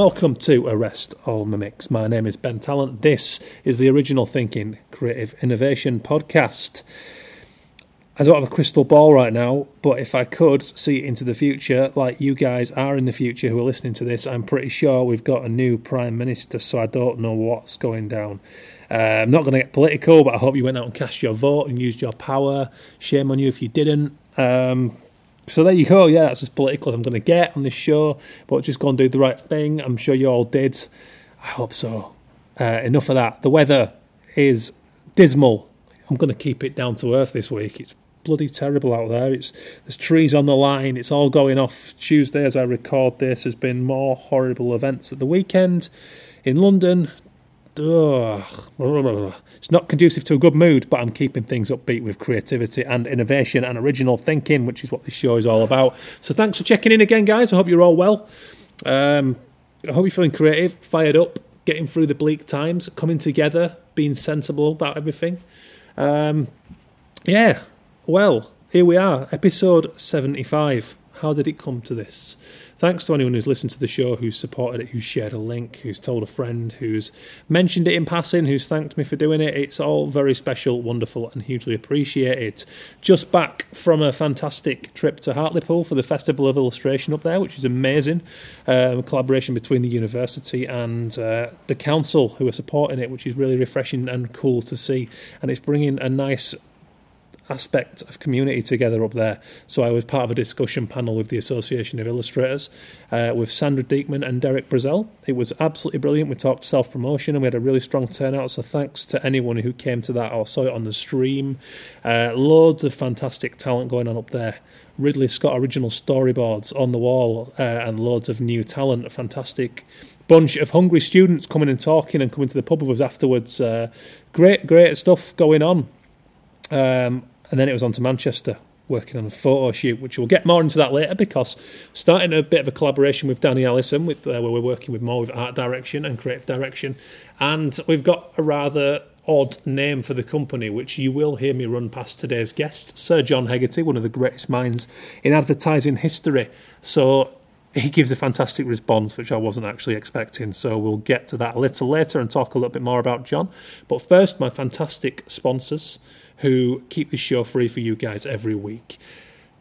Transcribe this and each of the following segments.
Welcome to Arrest All Mimics. My name is Ben Tallon. This is the Original Thinking Creative Innovation Podcast. I don't have a crystal ball right now, but if I could see into the future, like you guys are in the future who are listening to this, I'm pretty sure we've got a new Prime Minister, so I don't know what's going down. Uh, I'm not going to get political, but I hope you went out and cast your vote and used your power. Shame on you if you didn't. Um, so there you go. Yeah, that's as political as I'm going to get on this show. But just go and do the right thing. I'm sure you all did. I hope so. Uh, enough of that. The weather is dismal. I'm going to keep it down to earth this week. It's bloody terrible out there. It's there's trees on the line. It's all going off. Tuesday, as I record this, has been more horrible events at the weekend in London. Ugh. It's not conducive to a good mood, but I'm keeping things upbeat with creativity and innovation and original thinking, which is what this show is all about. So thanks for checking in again, guys. I hope you're all well. Um, I hope you're feeling creative, fired up, getting through the bleak times, coming together, being sensible about everything. Um, yeah, well, here we are, episode 75. How did it come to this? Thanks to anyone who's listened to the show, who's supported it, who's shared a link, who's told a friend, who's mentioned it in passing, who's thanked me for doing it. It's all very special, wonderful, and hugely appreciated. Just back from a fantastic trip to Hartlepool for the Festival of Illustration up there, which is amazing. Um, collaboration between the university and uh, the council who are supporting it, which is really refreshing and cool to see. And it's bringing a nice aspect of community together up there. So I was part of a discussion panel with the Association of Illustrators uh, with Sandra Dieckmann and Derek Brazell. It was absolutely brilliant. We talked self promotion and we had a really strong turnout. So thanks to anyone who came to that or saw it on the stream. Uh, loads of fantastic talent going on up there. Ridley Scott original storyboards on the wall uh, and loads of new talent. A fantastic bunch of hungry students coming and talking and coming to the pub with us afterwards. Uh, great, great stuff going on. Um, and then it was on to Manchester working on a photo shoot, which we'll get more into that later because starting a bit of a collaboration with Danny Allison, with uh, where we're working with more with art direction and creative direction, and we've got a rather odd name for the company, which you will hear me run past today's guest, Sir John Hegarty, one of the greatest minds in advertising history. So he gives a fantastic response, which I wasn't actually expecting. So we'll get to that a little later and talk a little bit more about John. But first, my fantastic sponsors who keep this show free for you guys every week.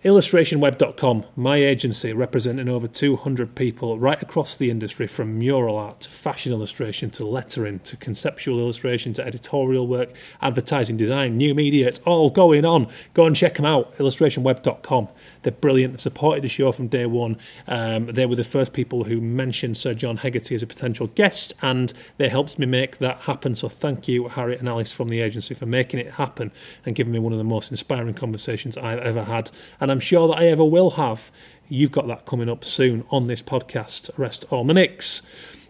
IllustrationWeb.com, my agency representing over 200 people right across the industry from mural art to fashion illustration to lettering to conceptual illustration to editorial work, advertising design, new media. It's all going on. Go and check them out, illustrationweb.com. They're brilliant. They've supported the show from day one. Um, they were the first people who mentioned Sir John Hegarty as a potential guest, and they helped me make that happen. So thank you, Harriet and Alice from the agency, for making it happen and giving me one of the most inspiring conversations I've ever had. And I'm sure that I ever will have. You've got that coming up soon on this podcast. Arrest All Mimics.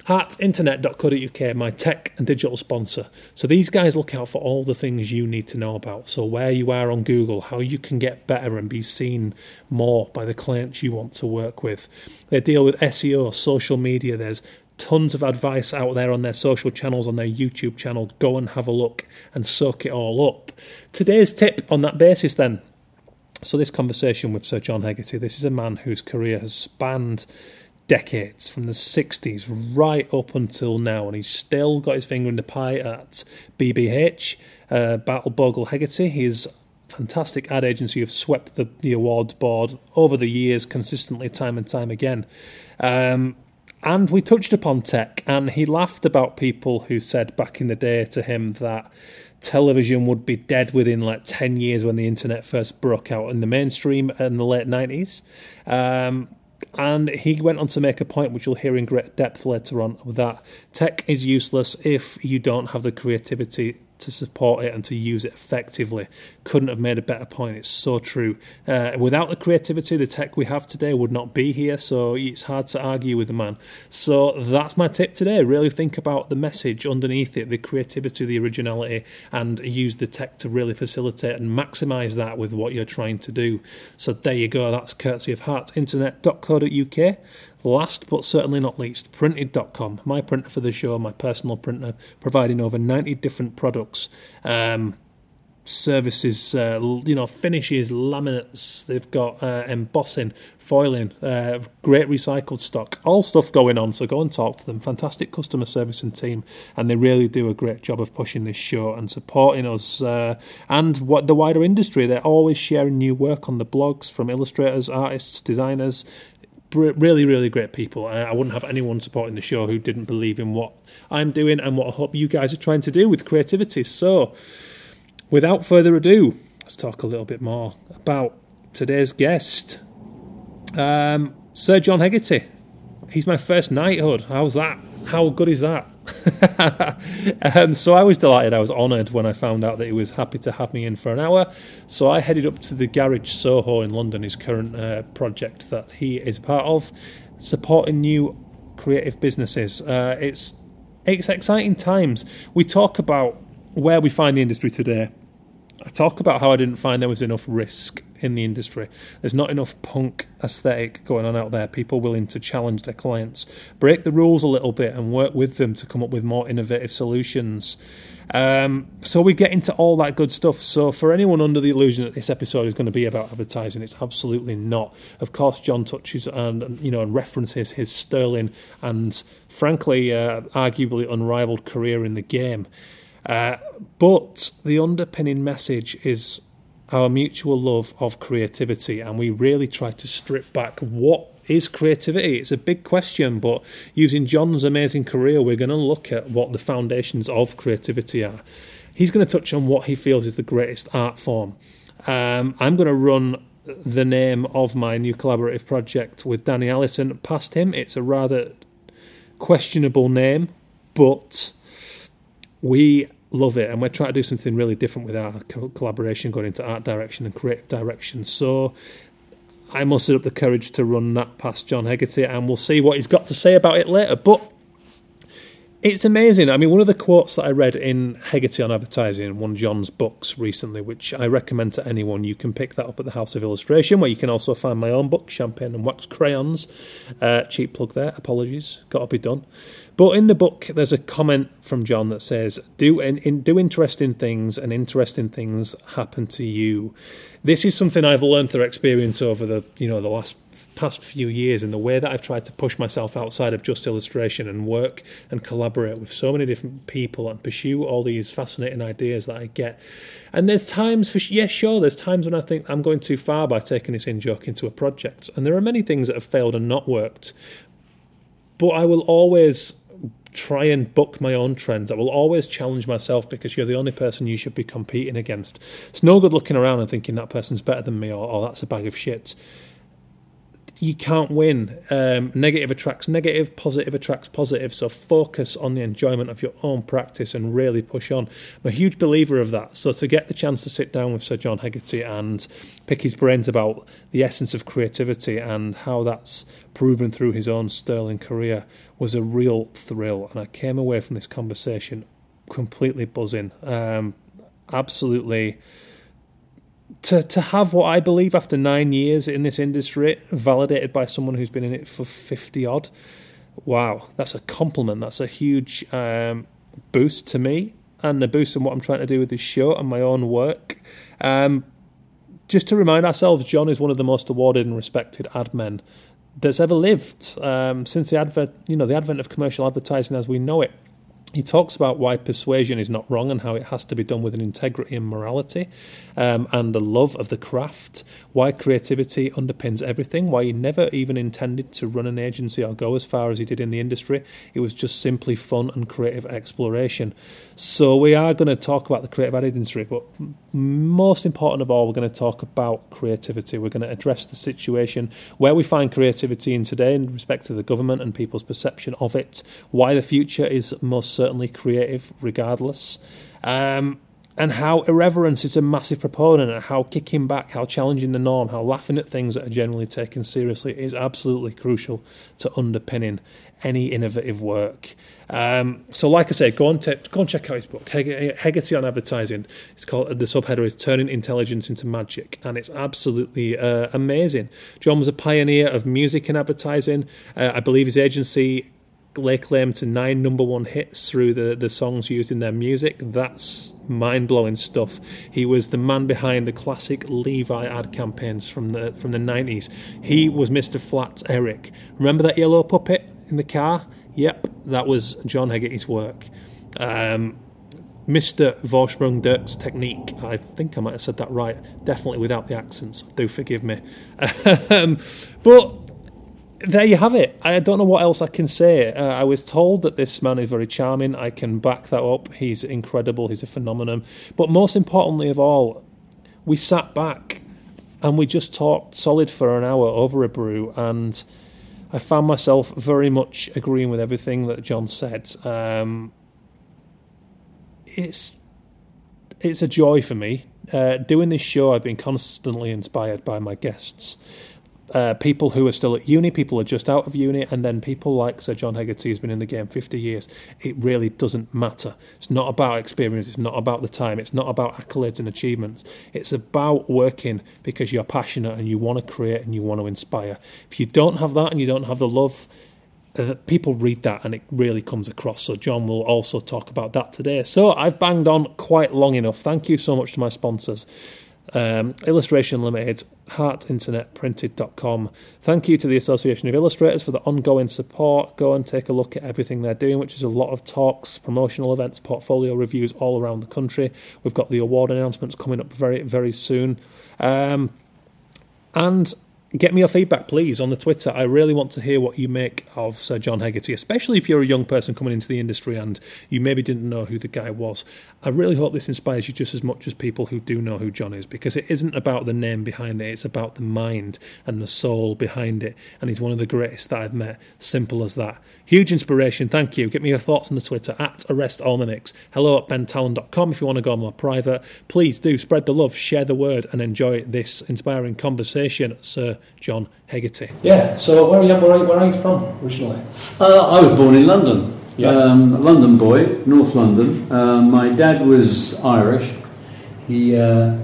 Heartinternet.co.uk, my tech and digital sponsor. So these guys look out for all the things you need to know about. So where you are on Google, how you can get better and be seen more by the clients you want to work with. They deal with SEO, social media. There's tons of advice out there on their social channels, on their YouTube channel. Go and have a look and soak it all up. Today's tip on that basis then so, this conversation with Sir John Hegarty, this is a man whose career has spanned decades from the 60s right up until now, and he's still got his finger in the pie at BBH, uh, Bartle Bogle Hegarty. His fantastic ad agency have swept the, the awards board over the years consistently, time and time again. Um, and we touched upon tech, and he laughed about people who said back in the day to him that television would be dead within like 10 years when the internet first broke out in the mainstream in the late 90s. Um, and he went on to make a point, which you'll hear in great depth later on, that tech is useless if you don't have the creativity to support it and to use it effectively. Couldn't have made a better point. It's so true. Uh, without the creativity, the tech we have today would not be here. So it's hard to argue with the man. So that's my tip today. Really think about the message underneath it, the creativity, the originality, and use the tech to really facilitate and maximize that with what you're trying to do. So there you go. That's courtesy of heartinternet.co.uk. Last but certainly not least, printed.com, my printer for the show, my personal printer, providing over 90 different products. Um, services, uh, you know, finishes, laminates. They've got uh, embossing, foiling, uh, great recycled stock, all stuff going on. So go and talk to them. Fantastic customer service and team, and they really do a great job of pushing this show and supporting us uh, and what the wider industry. They're always sharing new work on the blogs from illustrators, artists, designers. Really, really great people. I wouldn't have anyone supporting the show who didn't believe in what I'm doing and what I hope you guys are trying to do with creativity. So, without further ado, let's talk a little bit more about today's guest, um, Sir John Hegarty. He's my first knighthood. How's that? How good is that? um, so I was delighted. I was honoured when I found out that he was happy to have me in for an hour. So I headed up to the Garage Soho in London, his current uh, project that he is part of, supporting new creative businesses. Uh, it's it's exciting times. We talk about where we find the industry today. I talk about how I didn't find there was enough risk in the industry. There's not enough punk aesthetic going on out there. People willing to challenge their clients, break the rules a little bit, and work with them to come up with more innovative solutions. Um, so we get into all that good stuff. So for anyone under the illusion that this episode is going to be about advertising, it's absolutely not. Of course, John touches and you know and references his sterling and frankly, uh, arguably unrivaled career in the game. Uh, but the underpinning message is our mutual love of creativity, and we really try to strip back what is creativity? It's a big question, but using John's amazing career, we're going to look at what the foundations of creativity are. He's going to touch on what he feels is the greatest art form. Um, I'm going to run the name of my new collaborative project with Danny Allison past him. It's a rather questionable name, but we love it and we're trying to do something really different with our collaboration going into art direction and creative direction so I mustered up the courage to run that past John Hegarty, and we'll see what he's got to say about it later. But it's amazing. I mean, one of the quotes that I read in Hegarty on Advertising, one of John's books recently, which I recommend to anyone, you can pick that up at the House of Illustration, where you can also find my own book, Champagne and Wax Crayons. Uh, cheap plug there, apologies, got to be done. But in the book, there's a comment from John that says, "Do in, in, do interesting things, and interesting things happen to you." This is something I've learned through experience over the you know the last past few years, in the way that I've tried to push myself outside of just illustration and work and collaborate with so many different people and pursue all these fascinating ideas that I get. And there's times for yes, yeah, sure, there's times when I think I'm going too far by taking this in joke into a project, and there are many things that have failed and not worked. But I will always try and book my own trends. I will always challenge myself because you're the only person you should be competing against. It's no good looking around and thinking that person's better than me or, or that's a bag of shit you can't win. Um, negative attracts negative, positive attracts positive. So focus on the enjoyment of your own practice and really push on. I'm a huge believer of that. So to get the chance to sit down with Sir John Hegarty and pick his brains about the essence of creativity and how that's proven through his own sterling career was a real thrill. And I came away from this conversation completely buzzing. Um, absolutely to to have what I believe after nine years in this industry validated by someone who's been in it for fifty odd, wow, that's a compliment. That's a huge um, boost to me and a boost in what I'm trying to do with this show and my own work. Um, just to remind ourselves, John is one of the most awarded and respected ad men that's ever lived um, since the advent, you know, the advent of commercial advertising as we know it he talks about why persuasion is not wrong and how it has to be done with an integrity and morality um, and a love of the craft, why creativity underpins everything, why he never even intended to run an agency or go as far as he did in the industry. It was just simply fun and creative exploration. So, we are going to talk about the creative ad industry, but most important of all, we're going to talk about creativity. We're going to address the situation where we find creativity in today in respect to the government and people's perception of it, why the future is most certainly creative regardless. Um, and how irreverence is a massive proponent, and how kicking back, how challenging the norm, how laughing at things that are generally taken seriously is absolutely crucial to underpinning any innovative work. Um, so, like I said, go on, go and check out his book, Hegarty on Advertising. It's called the subheader is Turning Intelligence into Magic, and it's absolutely uh, amazing. John was a pioneer of music and advertising. Uh, I believe his agency lay claim to nine number one hits through the, the songs used in their music. That's mind blowing stuff. He was the man behind the classic Levi ad campaigns from the from the nineties. He was Mr. Flat's Eric. Remember that yellow puppet in the car? Yep, that was John Hegarty's work. Um, Mr. Vorsprung durch Technik. I think I might have said that right. Definitely without the accents. Do forgive me. um, but there you have it. I don't know what else I can say. Uh, I was told that this man is very charming. I can back that up. He's incredible. He's a phenomenon. But most importantly of all, we sat back and we just talked solid for an hour over a brew and. I found myself very much agreeing with everything that John said. Um, it's it's a joy for me. Uh, doing this show, I've been constantly inspired by my guests. Uh, people who are still at uni, people who are just out of uni, and then people like Sir John Hegarty who's been in the game 50 years. It really doesn't matter. It's not about experience, it's not about the time, it's not about accolades and achievements. It's about working because you're passionate and you want to create and you want to inspire. If you don't have that and you don't have the love, uh, people read that and it really comes across. So, John will also talk about that today. So, I've banged on quite long enough. Thank you so much to my sponsors. Um, Illustration Limited, heartinternetprinted.com. Thank you to the Association of Illustrators for the ongoing support. Go and take a look at everything they're doing, which is a lot of talks, promotional events, portfolio reviews all around the country. We've got the award announcements coming up very, very soon. Um, and get me your feedback, please, on the Twitter. I really want to hear what you make of Sir John Hegarty, especially if you're a young person coming into the industry and you maybe didn't know who the guy was. I really hope this inspires you just as much as people who do know who John is, because it isn't about the name behind it, it's about the mind and the soul behind it. And he's one of the greatest that I've met. Simple as that. Huge inspiration. Thank you. Get me your thoughts on the Twitter at Arrest All Mimics. Hello at bentallon.com if you want to go more private. Please do spread the love, share the word, and enjoy this inspiring conversation, Sir John Hegarty. Yeah, so where are you, where are you, where are you from originally? Uh, I was born in London. Yeah. Um, London boy, North London. Uh, my dad was Irish. He uh,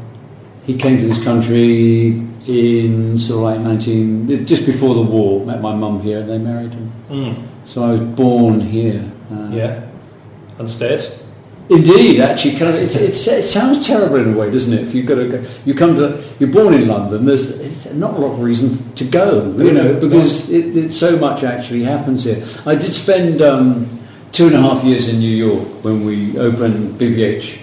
he came to this country in sort of like 19, just before the war. Met my mum here. And they married him. Mm. So I was born here. Uh, yeah, and stayed. Indeed, actually, kind of, it's, it's, it sounds terrible in a way, doesn't it? If you've got to go, you come to, you're born in London. There's not a lot of reason to go, you know, because it, it, so much actually happens here. I did spend um, two and a half years in New York when we opened BBH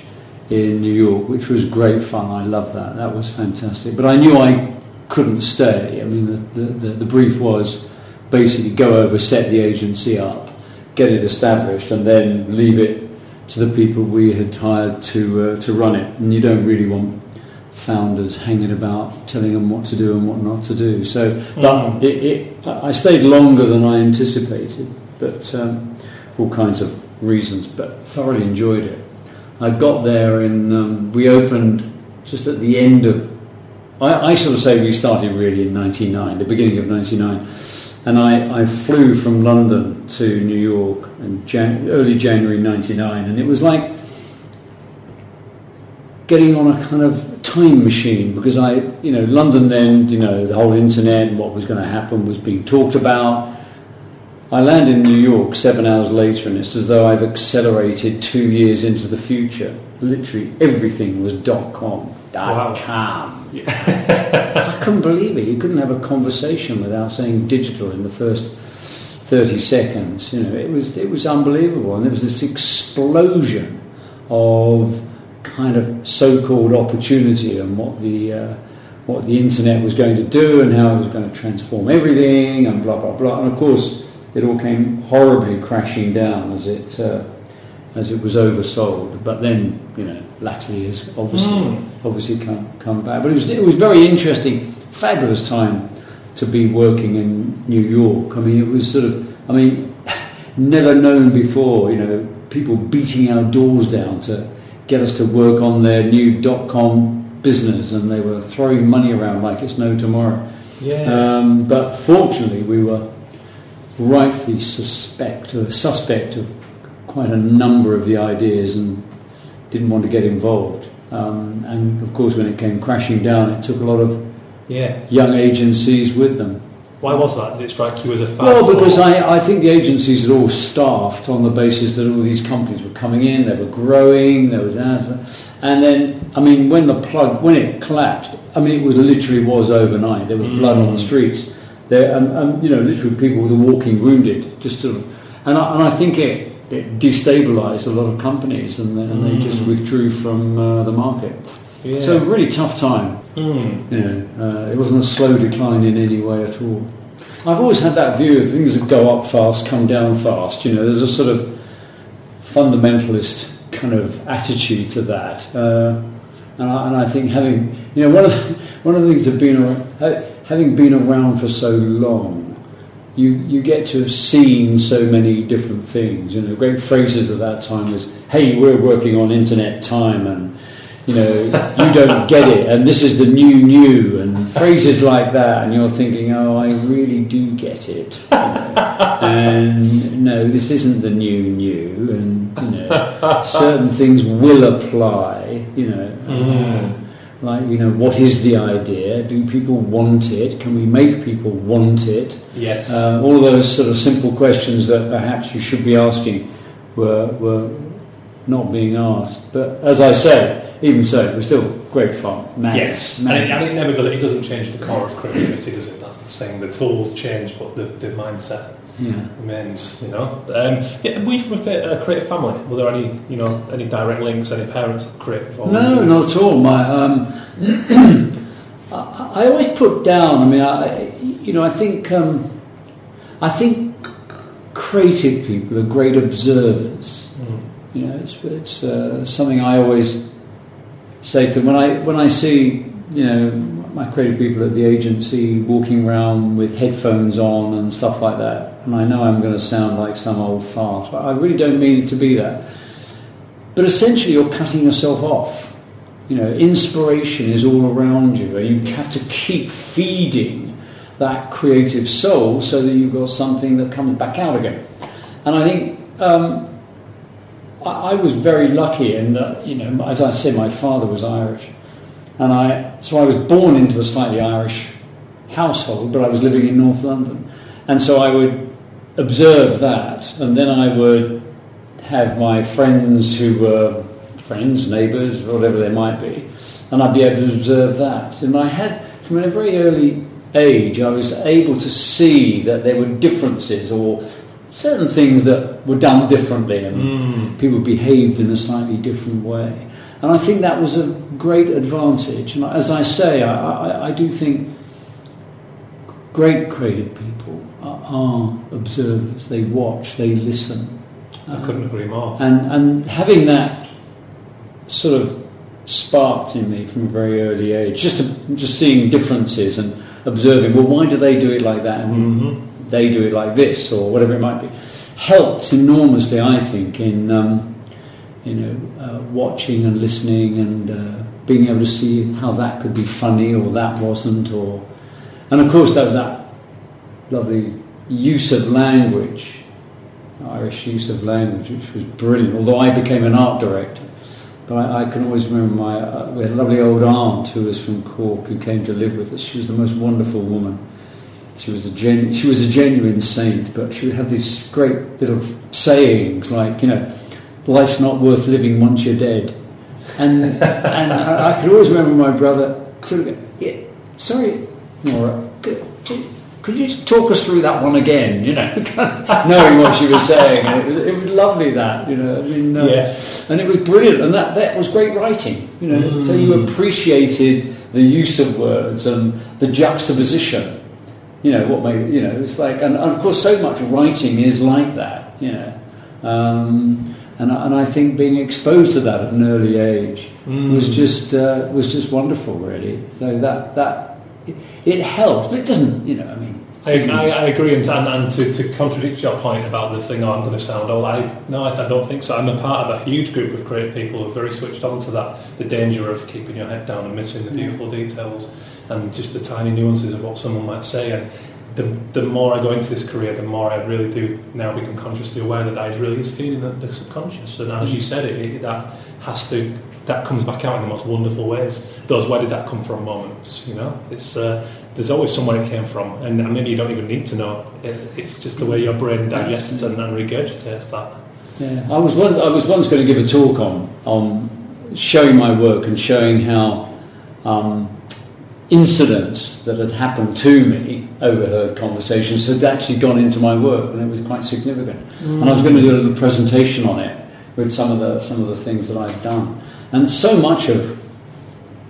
in New York, which was great fun. I loved that. That was fantastic. But I knew I couldn't stay. I mean, the, the, the brief was basically go over, set the agency up, get it established, and then leave it to the people we had hired to uh, to run it. And you don't really want founders hanging about telling them what to do and what not to do. So, but mm. it, it, I stayed longer than I anticipated, but um, all kinds of reasons. But thoroughly enjoyed it. I got there and um, we opened just at the end of. I, I sort of say we started really in '99, the beginning of '99 and I, I, flew from London to New York in Jan- early January '99, and it was like getting on a kind of time machine because I, you know, London then, you know, the whole internet and what was going to happen was being talked about. I land in New York seven hours later, and it's as though I've accelerated two years into the future. Literally everything was dot com, dot wow. com. I couldn't believe it. You couldn't have a conversation without saying digital in the first 30 seconds. You know, it was, it was unbelievable. And there was this explosion of kind of so-called opportunity and what the, uh, what the internet was going to do and how it was going to transform everything and blah, blah, blah. And of course, it all came horribly crashing down as it, uh, as it was oversold. But then, you know, latterly has obviously mm. obviously come come back. But it was it was very interesting, fabulous time to be working in New York. I mean, it was sort of I mean, never known before. You know, people beating our doors down to get us to work on their new dot com business, and they were throwing money around like it's no tomorrow. Yeah. Um, but fortunately, we were rightfully suspect or suspect of quite a number of the ideas and didn't want to get involved. Um, and of course, when it came crashing down, it took a lot of yeah. young agencies with them. Why was that? Did it strike you as a fact? Well, because or- I, I think the agencies had all staffed on the basis that all these companies were coming in, they were growing, there was that, and then I mean when the plug when it collapsed, I mean it was literally was overnight. There was blood on the streets. There, and, and you know, literally people were walking wounded, just sort of, and I, and I think it, it destabilised a lot of companies, and, they- and they just withdrew from uh, the market. yeah. So really tough time. Mm. You know, uh, it wasn't a slow decline in any way at all. I've always had that view of things that go up fast, come down fast. You know, there's a sort of fundamentalist kind of attitude to that, uh, and, I, and I think having, you know, one of the, one of the things that been around, ha- having been around for so long, you you get to have seen so many different things. You know, great phrases at that time was, "Hey, we're working on internet time," and you know, you don't get it, and this is the new new, and phrases like that, and you're thinking, oh, I really do get it, and no, this isn't the new new, and you know, certain things will apply, you know. Mm. Like, you know, what is the idea? Do people want it? Can we make people want it? Yes. Uh, all those sort of simple questions that perhaps you should be asking were, were not being asked. But as I say, even so, it was still great fun. Mad, yes. And mad. it, and it never does, it doesn't change the core of creativity, does it? That's the thing. The tools change, but the, the mindset yeah. remains. You know. Um, yeah, were you from a fa- a creative family? Were there any, you know, any direct links? Any parents of creative? or- No, not at all. My, um, I, I always put down. I mean, I, you know, I think, um, I think creative people are great observers. Mm. You know, it's, it's uh, something I always say to them when I when I see you know my creative people at the agency walking around with headphones on and stuff like that, and I know I'm going to sound like some old fart, but I really don't mean it to be that. But essentially, you're cutting yourself off. You know, inspiration is all around you, and you have to keep feeding that creative soul so that you've got something that comes back out again. And I think um, I, I was very lucky, and uh, you know, as I said, my father was Irish, and I so I was born into a slightly Irish household, but I was living in North London, and so I would observe that, and then I would have my friends who were friends, neighbours, whatever they might be, and I'd be able to observe that, and I had from a very early age, I was able to see that there were differences or certain things that were done differently and Mm. people behaved in a slightly different way. And I think that was a great advantage. And as I say, I, I, I do think great creative people are, observers. They watch, they listen. I couldn't agree more. And, and having that sort of sparked in me from a very early age, just to, just seeing differences and observing. Well, why do they do it like that, and Mm-hmm. they do it like this, or whatever it might be, helped enormously. I think in um, you know uh, watching and listening and uh, being able to see how that could be funny or that wasn't, or and of course that was that lovely use of language. Irish use of language, which was brilliant. Although I became an art director, but I, I can always remember my uh, we had a lovely old aunt who was from Cork who came to live with us. She was the most wonderful woman. She was a gen, she was a genuine saint, but she would have these great little sayings like you know, life's not worth living once you're dead, and and I, I always remember my brother sort of yeah, sorry, Nora. Could, you talk us through that one again? You know, knowing what she was saying, it was, it was lovely. That you know, I mean, uh, Yeah. and it was brilliant, and that that was great writing. You know, so you appreciated the use of words and the juxtaposition. You know what made you know it's like, and, and of course, so much writing is like that. You know, um, and I- and I think being exposed to that at an early age was just uh, was just wonderful, really. So that that it, it helps, but it doesn't. You know, I mean, I, I, I agree, and, and, and to, to contradict your point about the thing, oh, I'm going to sound old. I no, I, I don't think so. I'm a part of a huge group of creative people who are very switched on to that. The danger of keeping your head down and missing the beautiful details and just the tiny nuances of what someone might say. And the, the more I go into this career, the more I really do now become consciously aware that that is really is feeding the, the subconscious. And as you said, it, it that has to that comes back out in the most wonderful ways. Those where did that come from moments, you know? It's uh, there's always somewhere it came from, and maybe you don't even need to know. It, it's just the way your brain digests and, and regurgitates that. Yeah, I was once, I was once going to give a talk on on showing my work and showing how um, incidents that had happened to me, overheard conversations, had actually gone into my work, and it was quite significant. Mm. And I was going to do a little presentation on it with some of the some of the things that I've done, and so much of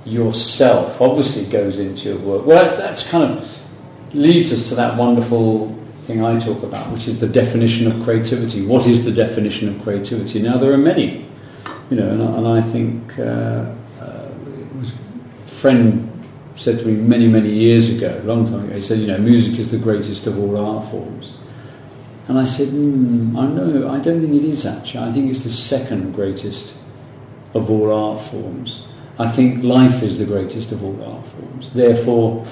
yourself obviously goes into your work. Well, that's kind of leads us to that wonderful thing I talk about, which is the definition of creativity. What is the definition of creativity? Now, there are many, you know, and, and I think uh, uh, a friend said to me many, many years ago, a long time ago, he said, you know, music is the greatest of all art forms. And I said, mm, I know, I don't think it is actually. I think it's the second greatest of all art forms. I think life is the greatest of all art forms. Therefore,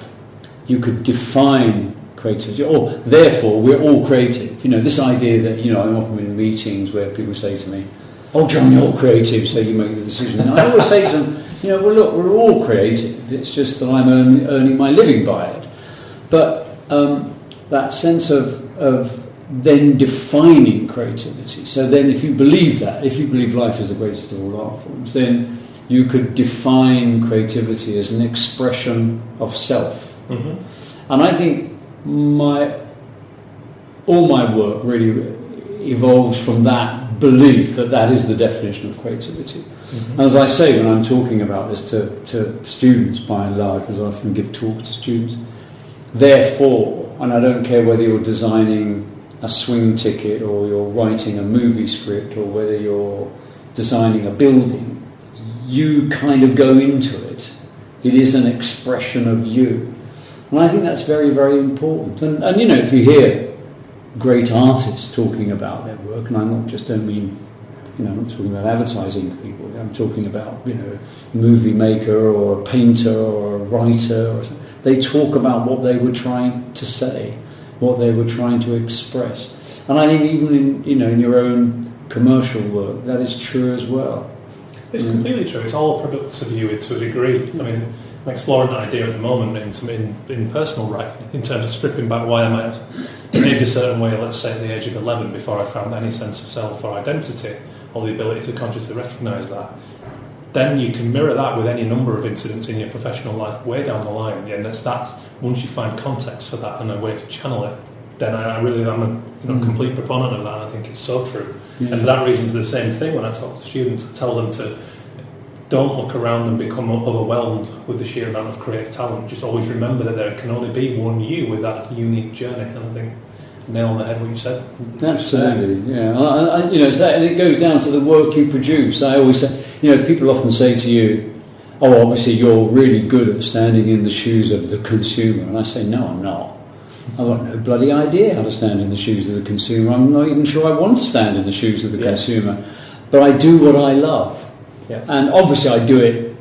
you could define creativity, or therefore, we're all creative. You know, this idea that, you know, I'm often in meetings where people say to me, Oh, John, you're creative, so you make the decision. And I always say to them, You know, well, look, we're all creative. It's just that I'm earning, earning my living by it. But um, that sense of, of then defining creativity. So then, if you believe that, if you believe life is the greatest of all art forms, then you could define creativity as an expression of self. Mm-hmm. And I think my all my work really evolves from that belief that that is the definition of creativity. Mm-hmm. As I say when I'm talking about this to, to students by and large, because I often give talks to students, therefore, and I don't care whether you're designing a swing ticket or you're writing a movie script or whether you're designing a building, you kind of go into it. It is an expression of you. And I think that's very, very important. And, and you know, if you hear great artists talking about their work, and I'm not just don't mean, you know, I'm not talking about advertising people. I'm talking about, you know, movie maker or a painter or a writer. Or they talk about what they were trying to say, what they were trying to express. And I think even in, you know, in your own commercial work, that is true as well. It's mm. completely true. It's all products of you to a degree. I mean, I'm exploring that idea at the moment in, in, in personal writing, in terms of stripping back why I might have behaved a certain way, let's say at the age of 11, before I found any sense of self or identity, or the ability to consciously recognise that. Then you can mirror that with any number of incidents in your professional life way down the line. Yeah, and that's, that's once you find context for that and a way to channel it, then I, I really am a you know, mm. complete proponent of that. I think it's so true. Yeah. And for that reason, for the same thing, when I talk to students, I tell them to don't look around and become overwhelmed with the sheer amount of creative talent. Just always remember that there can only be one you with that unique journey. And I think nail on the head what you said. Absolutely, yeah. I, I, you know, that, and it goes down to the work you produce. I always say, you know, people often say to you, "Oh, obviously you're really good at standing in the shoes of the consumer," and I say, "No, I'm not." I've got no bloody idea how to stand in the shoes of the consumer. I'm not even sure I want to stand in the shoes of the yeah. consumer. But I do what I love. Yeah. And obviously, I do it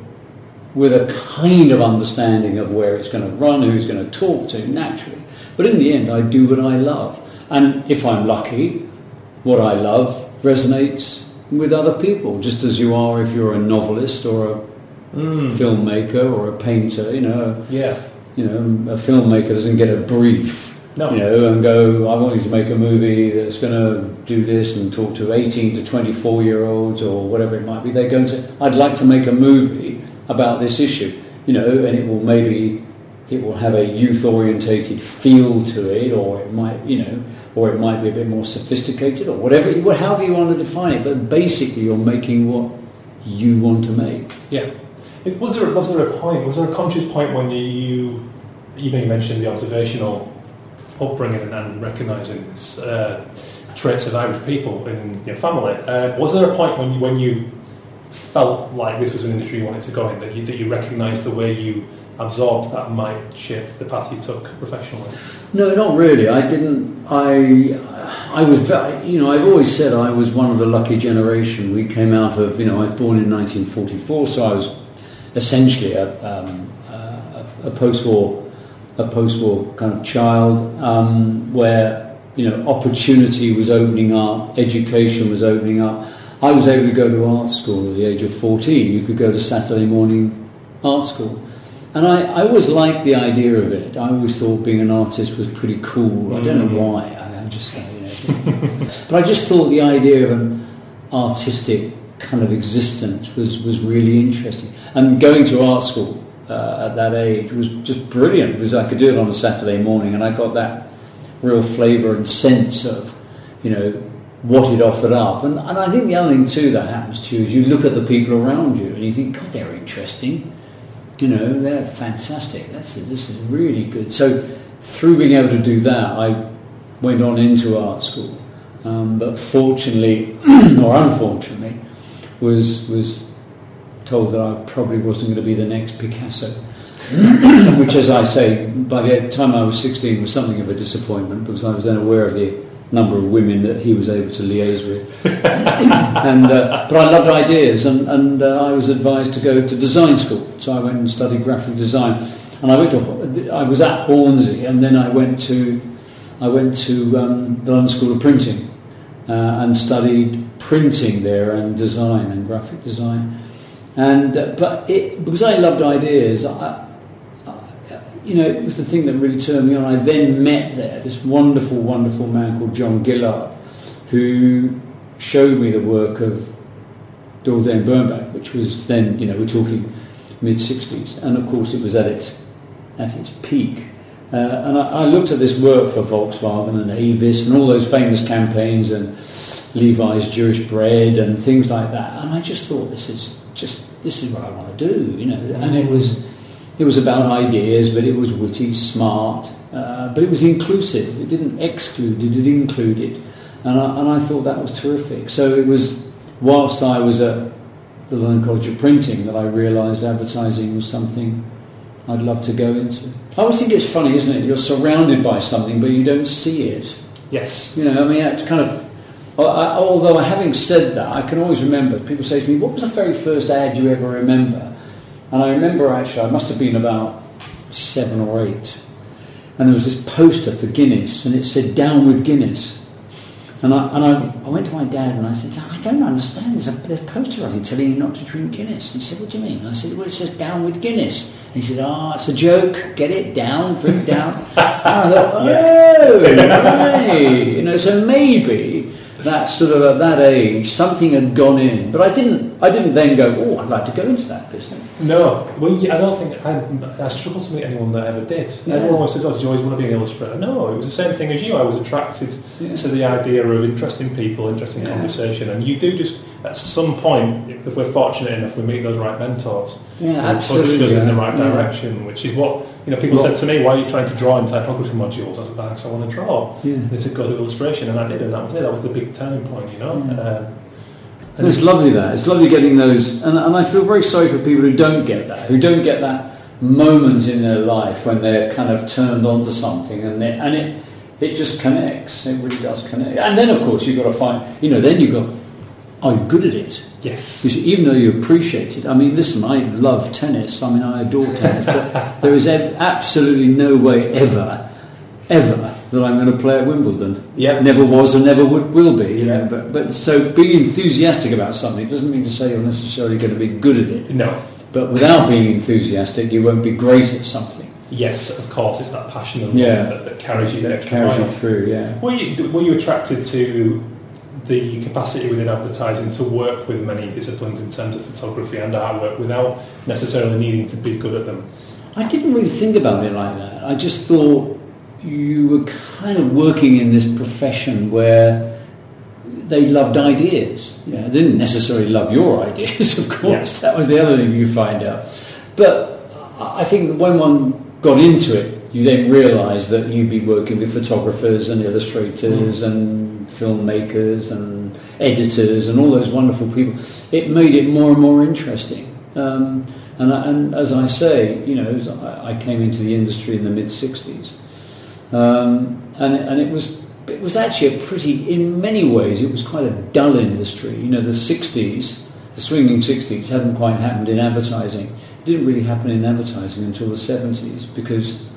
with a kind of understanding of where it's going to run, who's going to talk to, naturally. But in the end, I do what I love. And if I'm lucky, what I love resonates with other people, just as you are if you're a novelist or a mm. filmmaker or a painter, you know. Yeah you know, a filmmaker doesn't get a brief, no. you know, and go, I want you to make a movie that's going to do this and talk to 18 to 24 year olds or whatever it might be. They go and say, I'd like to make a movie about this issue, you know, and it will maybe, it will have a youth orientated feel to it, or it might, you know, or it might be a bit more sophisticated, or whatever, however you want to define it. But basically, you're making what you want to make. Yeah. If, was there was there a point? Was there a conscious point when you you know you mentioned the observational upbringing and, and recognising uh, traits of Irish people in your family? Uh, was there a point when you when you felt like this was an industry you wanted to go in that you that you recognised the way you absorbed that might shape the path you took professionally? No, not really. I didn't. I I was, you know, I've always said I was one of the lucky generation. We came out of, you know, I was born in 1944, so I was essentially a, um, a, a post-war a post-war kind of child um, where you know opportunity was opening up, education was opening up. I was able to go to art school at the age of 14. You could go to Saturday morning art school. and I, I always liked the idea of it. I always thought being an artist was pretty cool. I don't know Mm. why. I, I'm just, you know, but I just thought the idea of an artistic kind of existence was, was really interesting. And going to art school uh, at that age was just brilliant because I could do it on a Saturday morning, and I got that real flavour and sense of, you know, what it offered up. And, and I think the other thing too that happens to you is you look at the people around you and you think, God, they're interesting. You know, they're fantastic. That's this is really good. So through being able to do that, I went on into art school. Um, but fortunately, or unfortunately, was was told that I probably wasn't going to be the next Picasso. Which, as I say, by the time I was 16 was something of a disappointment because I was then aware of the number of women that he was able to liaise with. and, uh, but I loved ideas, and, and uh, I was advised to go to design school. So I went and studied graphic design. And I went to, I was at Hornsey, and then I went to, I went to um, the London School of Printing uh, and studied printing there and design and graphic design. And uh, but it, because I loved ideas, I, I, you know, it was the thing that really turned me on. I then met there this wonderful, wonderful man called John Gillard, who showed me the work of Doyle Dane Bernbach, which was then, you know, we're talking mid '60s, and of course it was at its at its peak. Uh, and I, I looked at this work for Volkswagen and Avis and all those famous campaigns and Levy's Jewish bread and things like that, and I just thought this is just this is what I want to do, you know. And it was it was about ideas, but it was witty, smart, uh, but it was inclusive. It didn't exclude; it it, and I, and I thought that was terrific. So it was whilst I was at the London College of Printing that I realised advertising was something I'd love to go into. I always think it's funny, isn't it? You're surrounded by something, but you don't see it. Yes. You know, I mean, it's kind of. I, although having said that, I can always remember people say to me, "What was the very first ad you ever remember?" And I remember actually, I must have been about seven or eight, and there was this poster for Guinness, and it said "Down with Guinness." And I, and I, I went to my dad and I said, I don't understand. There's a, there's a poster on it telling you not to drink Guinness. And he said, What do you mean? And I said, Well, it says down with Guinness. And he said, Oh, it's a joke. Get it down, drink down. and I thought, Oh, right. You know, so maybe that sort of at that age something had gone in. But I didn't. I didn't then go, Oh, I'd like to go into that business. No, well, yeah, I don't think I, I struggle to meet anyone that ever did. Yeah. Everyone always says, "Oh, did you always want to be an illustrator?" No, it was the same thing as you. I was attracted Yeah. to the idea of interesting people, interesting Yeah. conversation, and you do just at some point, if we're fortunate enough, we meet those right mentors. Yeah, absolutely. Push us in the right direction, which is what you know. People said to me, "Why are you trying to draw in typography modules?" I said, "Because I want to draw." Yeah. And they said, "Go to illustration," and I did, and that was it. That was the big turning point, you know. Yeah. Um, And it's lovely that. It's lovely getting those. And, and I feel very sorry for people who don't get that, who don't get that moment in their life when they're kind of turned onto something and, they, and it, it just connects. It really does connect. And then, of course, you've got to find, you know, then you've got, are you good at it? Yes. Because even though you appreciate it, I mean, listen, I love tennis. I mean, I adore tennis, but there is ab- absolutely no way ever, ever that I'm going to play at Wimbledon. Yeah. Never was and never would, will be. You know, but but so being enthusiastic about something doesn't mean to say you're necessarily going to be good at it. No. But without being enthusiastic, you won't be great at something. Yes, of course, it's that passion of Yeah. love that, that carries you That carries you through. Yeah. Were you, were you attracted to the capacity within advertising to work with many disciplines in terms of photography and artwork without necessarily needing to be good at them? I didn't really think about it like that. I just thought you were kind of working in this profession where they loved ideas. You know, they didn't necessarily love your ideas, of course. That was the other thing you find out. But I think when one got into it, you then realise that you'd be working with photographers and illustrators and filmmakers and editors and all those wonderful people. It made it more and more interesting. Um, and, I, and as I say, you know, as I, I came into the industry in the mid '60s, um, and it, and it was it was actually a pretty, in many ways, it was quite a dull industry. You know, the '60s, the swinging '60s, hadn't quite happened in advertising. It didn't really happen in advertising until the '70s because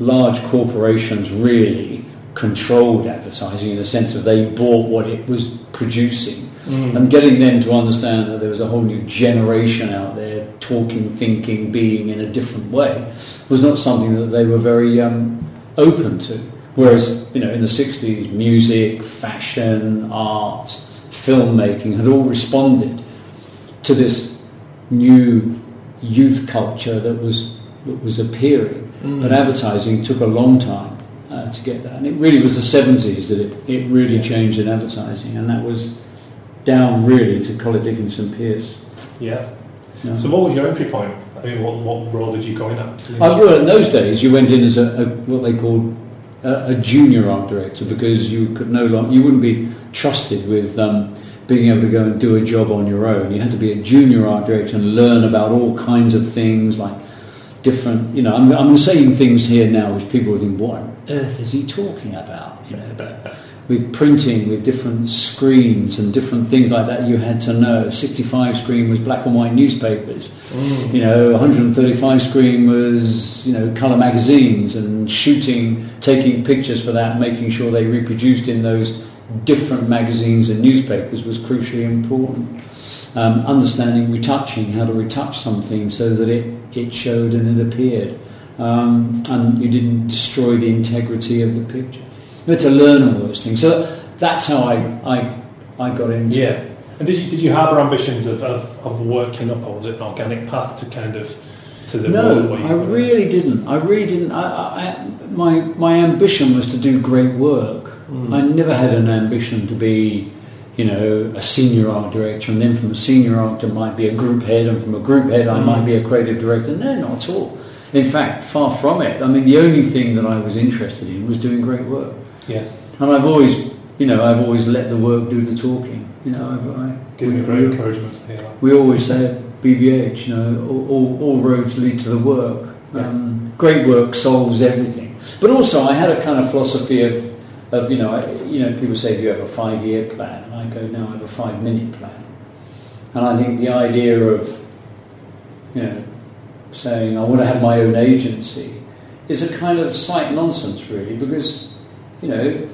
large corporations really controlled advertising in the sense of they bought what it was producing. Mm. And getting them to understand that there was a whole new generation out there talking, thinking, being in a different way was not something that they were very um, open to. Whereas, you know, in the 60s, music, fashion, art, filmmaking had all responded to this new youth culture that was, that was appearing. Mm. But advertising took a long time uh, to get that. And it really was the 70s that it, it really changed in advertising. And that was down really to Collett Dickenson Pearce. Yeah. So, what was your entry point? I mean, what, what role did you go in at? I industry? well, in those days, you went in as a, a what they called a, a junior art director because you could no longer you wouldn't be trusted with um, being able to go and do a job on your own. You had to be a junior art director and learn about all kinds of things like different. You know, I'm, I'm saying things here now which people think, what on earth is he talking about? You know, but with printing, with different screens and different things like that, you had to know. 65 screen was black and white newspapers. Mm. You know, 135 screen was you know color magazines and shooting, taking pictures for that, making sure they reproduced in those different magazines and newspapers was crucially important. Um, understanding retouching, how to retouch something so that it, it showed and it appeared, um, and you didn't destroy the integrity of the picture. You had to learn all those things. So that's how I I, I got into. it. Yeah. And did you did you harbour ambitions of, of, of working up, or was it an organic path to kind of to the No, I really didn't. I really didn't. I, I, I- my my ambition was to do great work. Mm. I never had an ambition to be, you know, a senior art director, and then from a senior art, I might be a group head, and from a group head, I Mm. might be a creative director. No, not at all. In fact, far from it. I mean, the only thing that I was interested in was doing great work, Yeah. and I've always, you know, I've always let the work do the talking. You know, I've, I we- great encouragement to hear we always say at BBH, you know, all, all, all roads lead to the work. Yeah. Um, great work solves everything. But also, I had a kind of philosophy of, of you know, I, you know, people say, do you have a five-year plan? And I go, no, I have a five-minute plan. And I think the idea of, you know, saying I want to have my own agency is a kind of slight nonsense, really, because, you know,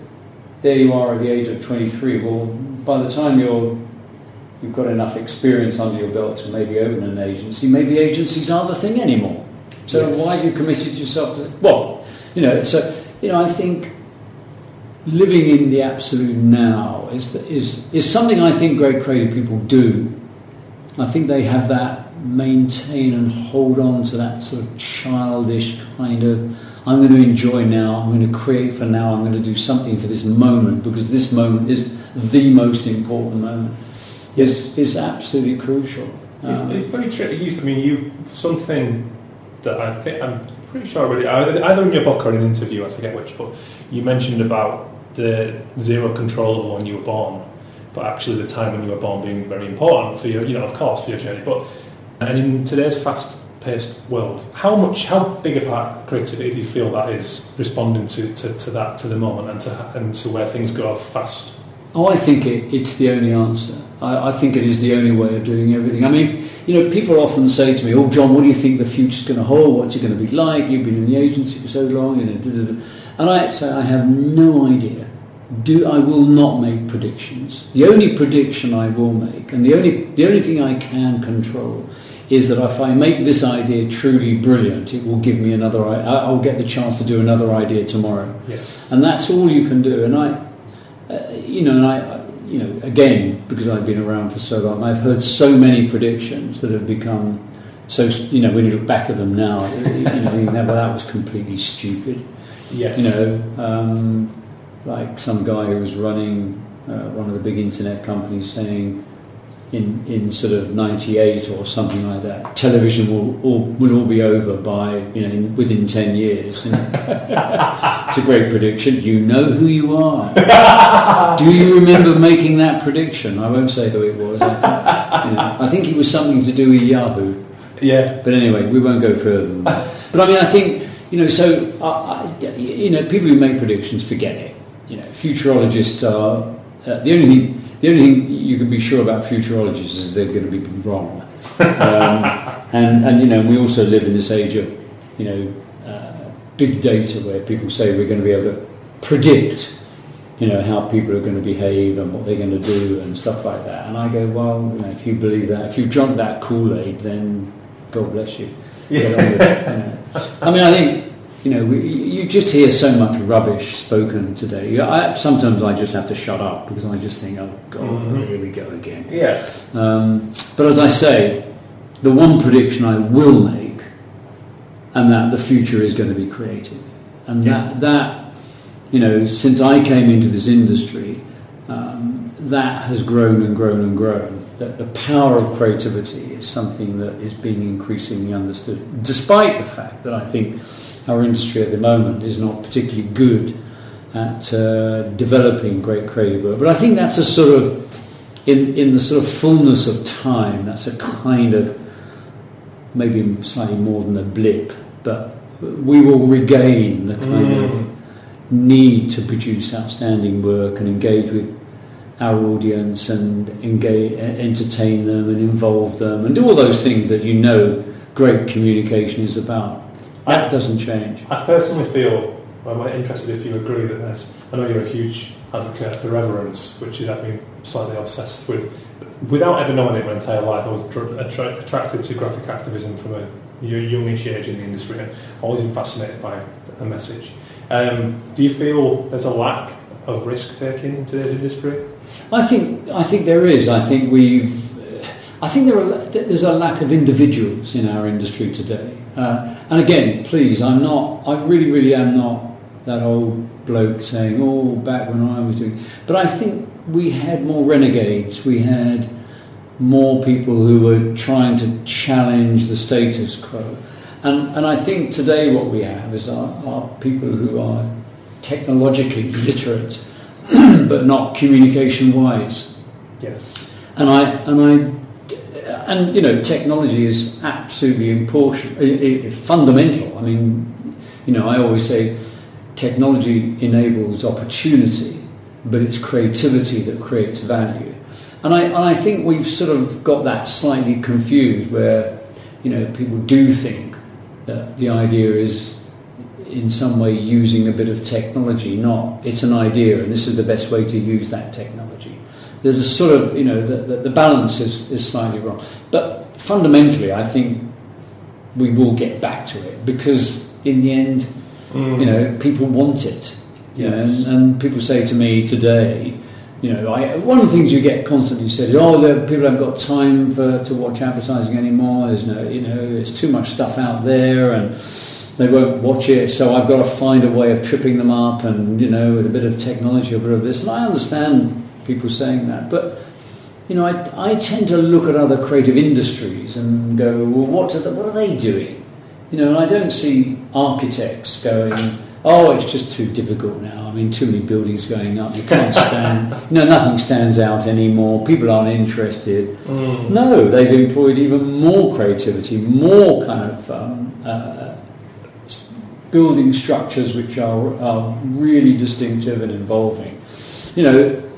there you are at the age of 23. Well, by the time you're you've got enough experience under your belt to maybe open an agency, maybe agencies aren't the thing anymore. So Yes. why have you committed yourself to well, you know, so you know, I think living in the absolute now is is is something I think great creative people do. I think they have that maintain and hold on to that sort of childish kind of I'm going to enjoy now, I'm going to create for now, I'm going to do something for this moment because this moment is the most important moment. Is is absolutely crucial. Um, It's, it's very tricky use. I mean, you something that I think I'm pretty sure I already either in your book or in an interview. I forget which, but you mentioned about the zero control of when you were born, but actually the time when you were born being very important for your, you know, of course, for your journey. But and in today's fast-paced world, how much, how big a part of creativity do you feel that is responding to, to, to that, to the moment, and to and to where things go off fast? Oh, I think it, it's the only answer. I, I think it is the only way of doing everything. I mean, you know, people often say to me, "Oh, John, what do you think the future's going to hold? What's it going to be like? You've been in the agency for so long," da, da, da." And I say I have no idea. Do I will not make predictions. The only prediction I will make, and the only the only thing I can control, is that if I make this idea truly brilliant, it will give me another. I- I'll get the chance to do another idea tomorrow Yes. and that's all you can do. And I, uh, you know, and I, I- you know, again because I've been around for so long, I've heard so many predictions that have become so. You know, when you look back at them now, you know, you know well, that was completely stupid. Yes. You know, um, like some guy who was running uh, one of the big internet companies saying. In, in sort of '98 or something like that, television will all, will all be over by you know in, within ten years. And it's a great prediction. You know who you are. Do you remember making that prediction? I won't say who it was. I you know, I think it was something to do with Yahoo. Yeah. But anyway, we won't go further than that. But I mean, I think you know. So I, I, you know, people who make predictions forget it. You know, futurologists are uh, the only thing. The only thing you can be sure about futurologists is they're going to be wrong. Um, and and you know, we also live in this age of you know uh, big data where people say we're going to be able to predict you know, how people are going to behave and what they're going to do and stuff like that. And I go, well, you know, if you believe that, if you've drunk that Kool Aid, then God bless you. Yeah. Get on with it, you know. I mean, I think, you know, we, you just hear so much rubbish spoken today. I, sometimes I just have to shut up because I just think, oh, God, Mhm. here we go again. Yeah. Um, but as I say, the one prediction I will make, and that the future is going to be creative, and Yeah. that that you know, since I came into this industry, um, that has grown and grown and grown. That the power of creativity is something that is being increasingly understood, despite the fact that I think our industry at the moment is not particularly good at uh, developing great creative work. But I think that's a sort of in, in the sort of fullness of time, that's a kind of maybe slightly more than a blip, but we will regain the kind Mm. of need to produce outstanding work and engage with our audience and engage, entertain them and involve them and do all those things that you know great communication is about. That I- doesn't change. I personally feel, I'm interested if you agree that there's, I know you're a huge advocate for reverence, which is I've been slightly obsessed with. Without ever knowing it my entire life, I was attra- attracted to graphic activism from a youngish age in the industry and always been fascinated by a message. Um, do you feel there's a lack of risk taking in today's industry? I think I think there is. I think we've. I think there are, there's a lack of individuals in our industry today. Uh, and again, please, I'm not. I really, really am not that old bloke saying, "Oh, back when I was doing." But I think we had more renegades. We had more people who were trying to challenge the status quo. And, and I think today what we have is our, our people who are technologically literate but not communication wise. Yes. And I and I and you know technology is absolutely important, i- i- fundamental. I mean, you know, I always say technology enables opportunity, but it's creativity that creates value. And I and I think we've sort of got that slightly confused, where you know people do think that the idea is in some way using a bit of technology, not it's an idea and this is the best way to use that technology. There's a sort of, you know, the, the, the balance is, is slightly wrong. But fundamentally, I think we will get back to it because in the end, Mm. you know, people want it. You know, Yes. and, and people say to me today, you know, I, one of the things you get constantly said is, oh, the people haven't got time for, to watch advertising anymore. There's no, you know, there's too much stuff out there and they won't watch it. So I've got to find a way of tripping them up and, you know, with a bit of technology or a bit of this. And I understand people saying that. But, you know, I, I tend to look at other creative industries and go, well, what are, the, what are they doing? You know, and I don't see architects going, oh, it's just too difficult now. I mean, too many buildings going up. You can't stand, no, nothing stands out anymore. People aren't interested. Mm. No, they've employed even more creativity, more kind of um, uh, building structures which are, are really distinctive and involving. You know,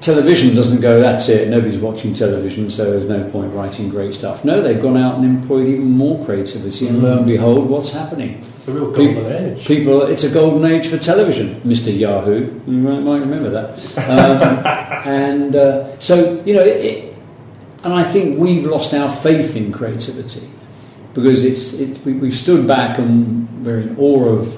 television doesn't go, that's it, nobody's watching television, so there's no point writing great stuff. No, they've gone out and employed even more creativity, and lo and behold, what's happening? It's a real People- golden age. People, it's a golden age for television, Mr. Yahoo. You might, might remember that. Um, and uh, so, you know, it, it, and I think we've lost our faith in creativity because it's, it, we, we've stood back and we're in awe of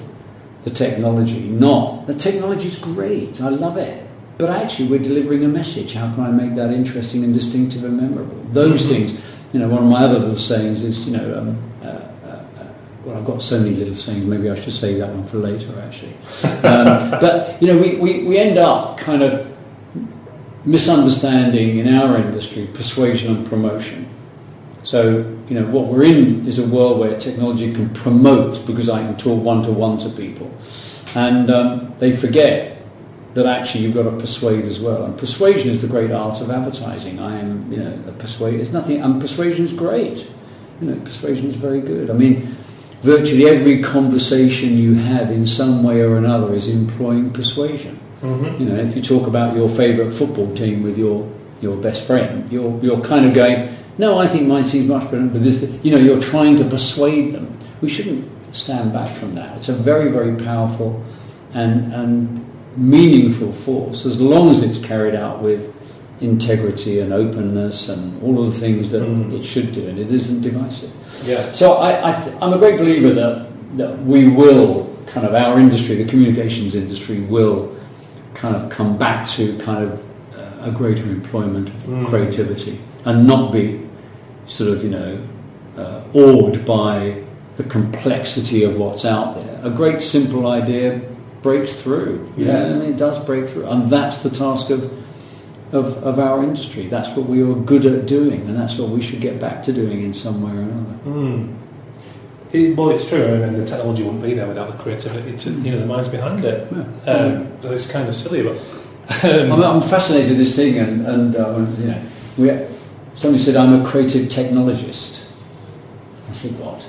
the technology. Not the technology's great, I love it, but actually we're delivering a message. How can I make that interesting and distinctive and memorable? Those Mhm. things. You know, one of my other little sayings is, you know, um, uh, uh, uh, well, I've got so many little sayings. Maybe I should save that one for later, actually. Um, but you know, we, we, we end up kind of misunderstanding in our industry persuasion and promotion. So, you know, what we're in is a world where technology can promote because I can talk one to one to people. And um, they forget that actually you've got to persuade as well. And persuasion is the great art of advertising. I am, you know, a persuade. There's nothing, and persuasion is great. You know, persuasion is very good. I mean, virtually every conversation you have in some way or another is employing persuasion. Mm-hmm. You know, if you talk about your favourite football team with your, your best friend, you're, you're kind of going, no, I think mine seems much better. But this, you know, you're trying to persuade them. We shouldn't stand back from that. It's a very, very powerful and, and meaningful force as long as it's carried out with integrity and openness and all of the things that Mm. it should do, and it isn't divisive. Yeah. So I, I th- I'm a great believer that, that we will kind of our industry, the communications industry, will kind of come back to kind of uh, a greater employment of Mm. creativity and not be sort of you know uh, awed by the complexity of what's out there. A great simple idea breaks through. You Yeah. Mean, it does break through, and that's the task of. Of, of our industry. That's what we are good at doing, and that's what we should get back to doing in some way or another. Mm. It, well, it's true, I and the technology wouldn't be there without the creativity, to, you know, the minds behind it. Yeah. Um, so it's kind of silly, but I'm, um, I'm fascinated with this thing, and, and uh, you know, we, somebody said I'm a creative technologist. I said, what?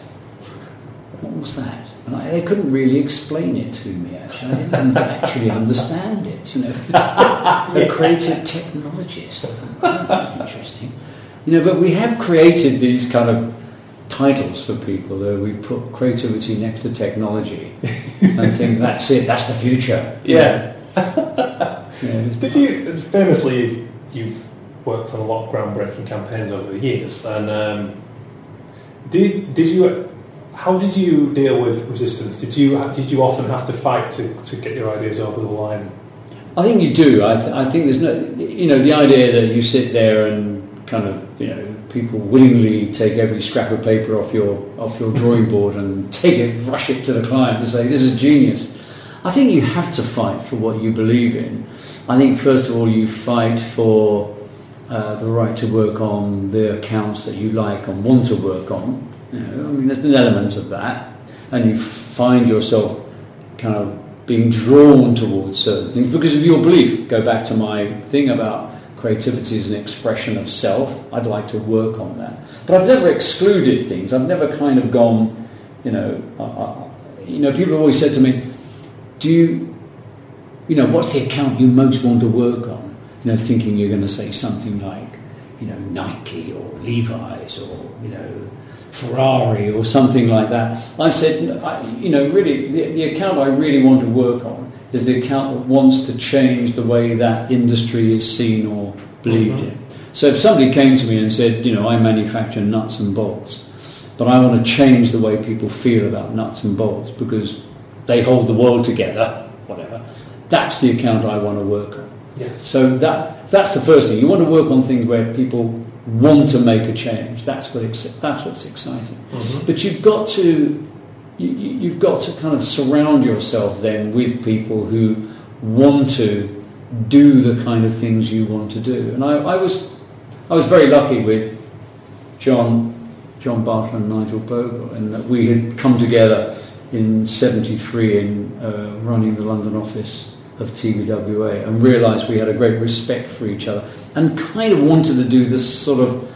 What was that? And I, they couldn't really explain it to me. Actually, I didn't actually understand it. You know, a creative technologist. I thought, oh, that's interesting. You know, but we have created these kind of titles for people. Uh, we put creativity next to technology and think that's it. That's the future. yeah. Yeah. Did you famously you've, you've worked on a lot of groundbreaking campaigns over the years, and um, did did you how did you deal with resistance? Did you did you often have to fight to, to get your ideas over the line? I think you do. I, th- I think there's no, you know, the idea that you sit there and kind of, you know, people willingly take every scrap of paper off your off your drawing board and take it, rush it to the client to say this is genius. I think you have to fight for what you believe in. I think first of all you fight for uh, the right to work on the accounts that you like and want to work on. You know, I mean, there's an element of that, and you find yourself kind of being drawn towards certain things because of your belief. Go back to my thing about creativity as an expression of self. I'd like to work on that, but I've never excluded things. I've never kind of gone, you know, I, I, you know. People have always said to me, "Do you, you know, what's the account you most want to work on?" You know, thinking you're going to say something like, you know, Nike or Levi's or you know. Ferrari or something like that. I've said, I, you know, really, the, the account I really want to work on is the account that wants to change the way that industry is seen or believed Mhm. in. So if somebody came to me and said, you know, I manufacture nuts and bolts, but I want to change the way people feel about nuts and bolts because they hold the world together, whatever, that's the account I want to work on. Yes. So that that's the first thing. You want to work on things where people want to make a change. That's what ex- that's what's exciting. Mhm. But you've got to you, you've got to kind of surround yourself then with people who want to do the kind of things you want to do. And I, I was I was very lucky with John John Bartle and Nigel Bogle, in that we had come together in '73 in uh, running the London office of TBWA and realised we had a great respect for each other and kind of wanted to do this sort of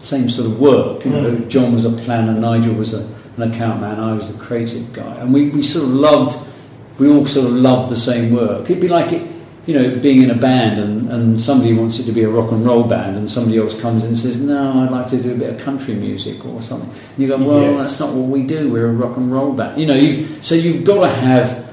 same sort of work. You know, Mm. John was a planner, Nigel was a, an account man, I was the creative guy, and we, we sort of loved. We all sort of loved the same work. It'd be like it, you know, being in a band and, and somebody wants it to be a rock and roll band, and somebody else comes in and says, "No, I'd like to do a bit of country music or something." And you go, "Well, Yes. that's not what we do. We're a rock and roll band." You know, you've, so you've got to have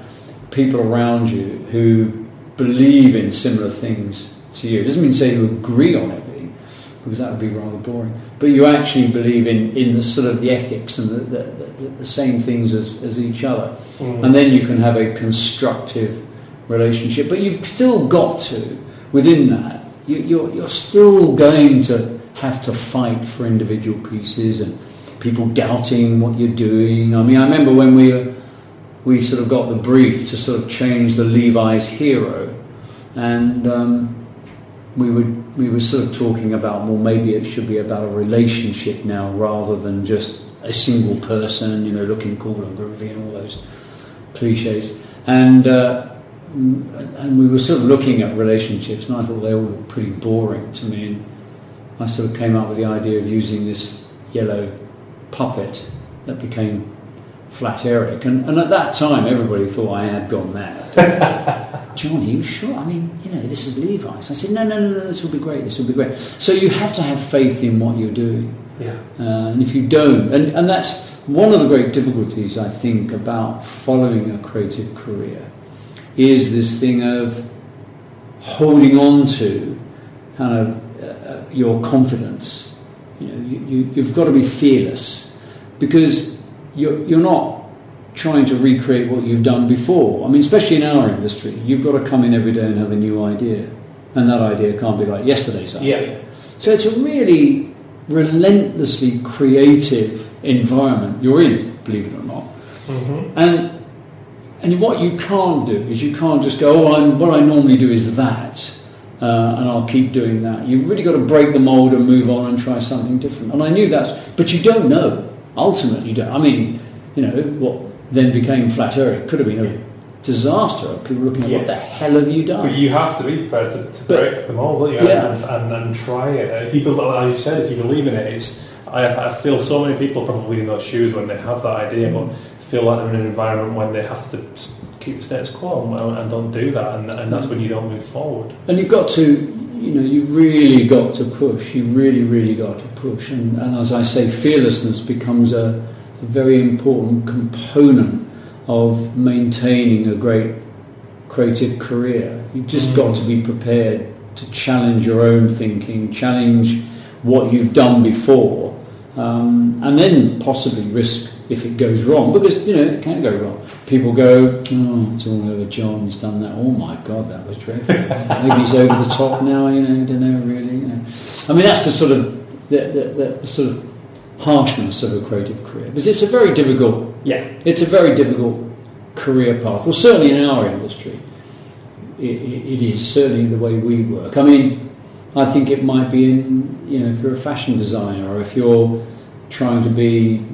people around you who believe in similar things to you. It doesn't mean say you agree on everything, because that would be rather boring. But you actually believe in, in the sort of the ethics and the, the, the, the same things as, as each other. Mm. And then you can have a constructive relationship. But you've still got to, within that, you, you're, you're still going to have to fight for individual pieces and people doubting what you're doing. I mean, I remember when we were, we sort of got the brief to sort of change the Levi's hero, and um, we would we were sort of talking about well maybe it should be about a relationship now rather than just a single person, you know, looking cool and groovy and all those cliches. And uh, and we were sort of looking at relationships, and I thought they all looked pretty boring to me. And I sort of came up with the idea of using this yellow puppet that became Flat Eric. And, and at that time, everybody thought I had gone mad. John, are you sure? I mean, you know, this is Levi's. I said, no, no, no, no, this will be great, this will be great. So you have to have faith in what you're doing. Yeah. Uh, and if you don't, and, and that's one of the great difficulties, I think, about following a creative career, is this thing of holding on to kind of uh, your confidence. You know, you, you, you've got to be fearless because you're, you're not trying to recreate what you've done before. I mean, especially in our industry, you've got to come in every day and have a new idea, and that idea can't be like yesterday's idea. Yeah. So it's a really relentlessly creative environment you're in, believe it or not. Mm-hmm. And and what you can't do is you can't just go, oh, I'm, what I normally do is that, uh, and I'll keep doing that. You've really got to break the mold and move on and try something different. And I knew that, but you don't know. Ultimately, don't. I mean, you know, what then became Flat Eric could have been a disaster. People looking at Yeah. what the hell have you done? But you have to be prepared to, to But- break the mold, don't you? Yeah. And, and, and try it. If you believe, as you said, if you believe in it, it's. I, I feel so many people probably in those shoes when they have that idea, but feel like they're in an environment when they have to keep the status quo and, and don't do that, and, and that's when you don't move forward. And you've got to, you know, you've really got to push. You've really, really got to push. And, and as I say, fearlessness becomes a, a very important component of maintaining a great creative career. You've just Mm. got to be prepared to challenge your own thinking, challenge what you've done before, um, and then possibly risk if it goes wrong, because, you know, it can go wrong. People go, oh, it's all over. John's done that. Oh my God, that was dreadful. Maybe he's over the top now. You know, I don't know really. You know, I mean, that's the sort of the, the, the sort of harshness of a creative career because it's a very difficult. Yeah. It's a very difficult career path. Well, certainly in our industry, it, it, is certainly the way we work. I mean, I think it might be in you know if you're a fashion designer or if you're trying to be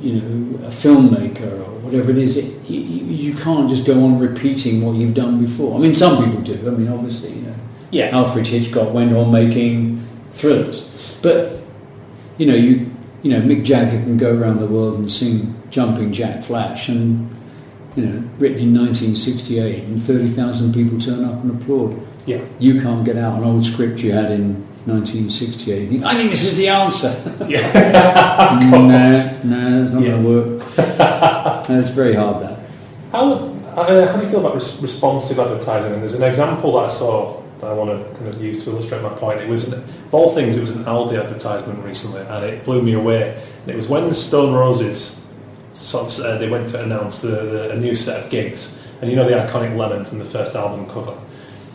you know a filmmaker whatever it is, it, you, you can't just go on repeating what you've done before. I mean, some people do. I mean, obviously, you know, Yeah. Alfred Hitchcock went on making thrillers, but you know, you you know, Mick Jagger can go around the world and sing "Jumping Jack Flash," and you know, written in 1968, and 30,000 people turn up and applaud. Yeah. You can't get out an old script you had in 1968. I think this is the answer. Yeah. no, no, that's not Yeah. going to work. That's very hard. That. How, uh, how do you feel about res- responsive advertising? And there's an example that I saw that I want to kind of use to illustrate my point. It was, an, of all things, it was an Aldi advertisement recently, and it blew me away. And it was when the Stone Roses sort of uh, they went to announce the, the, a new set of gigs, and you know the iconic lemon from the first album cover.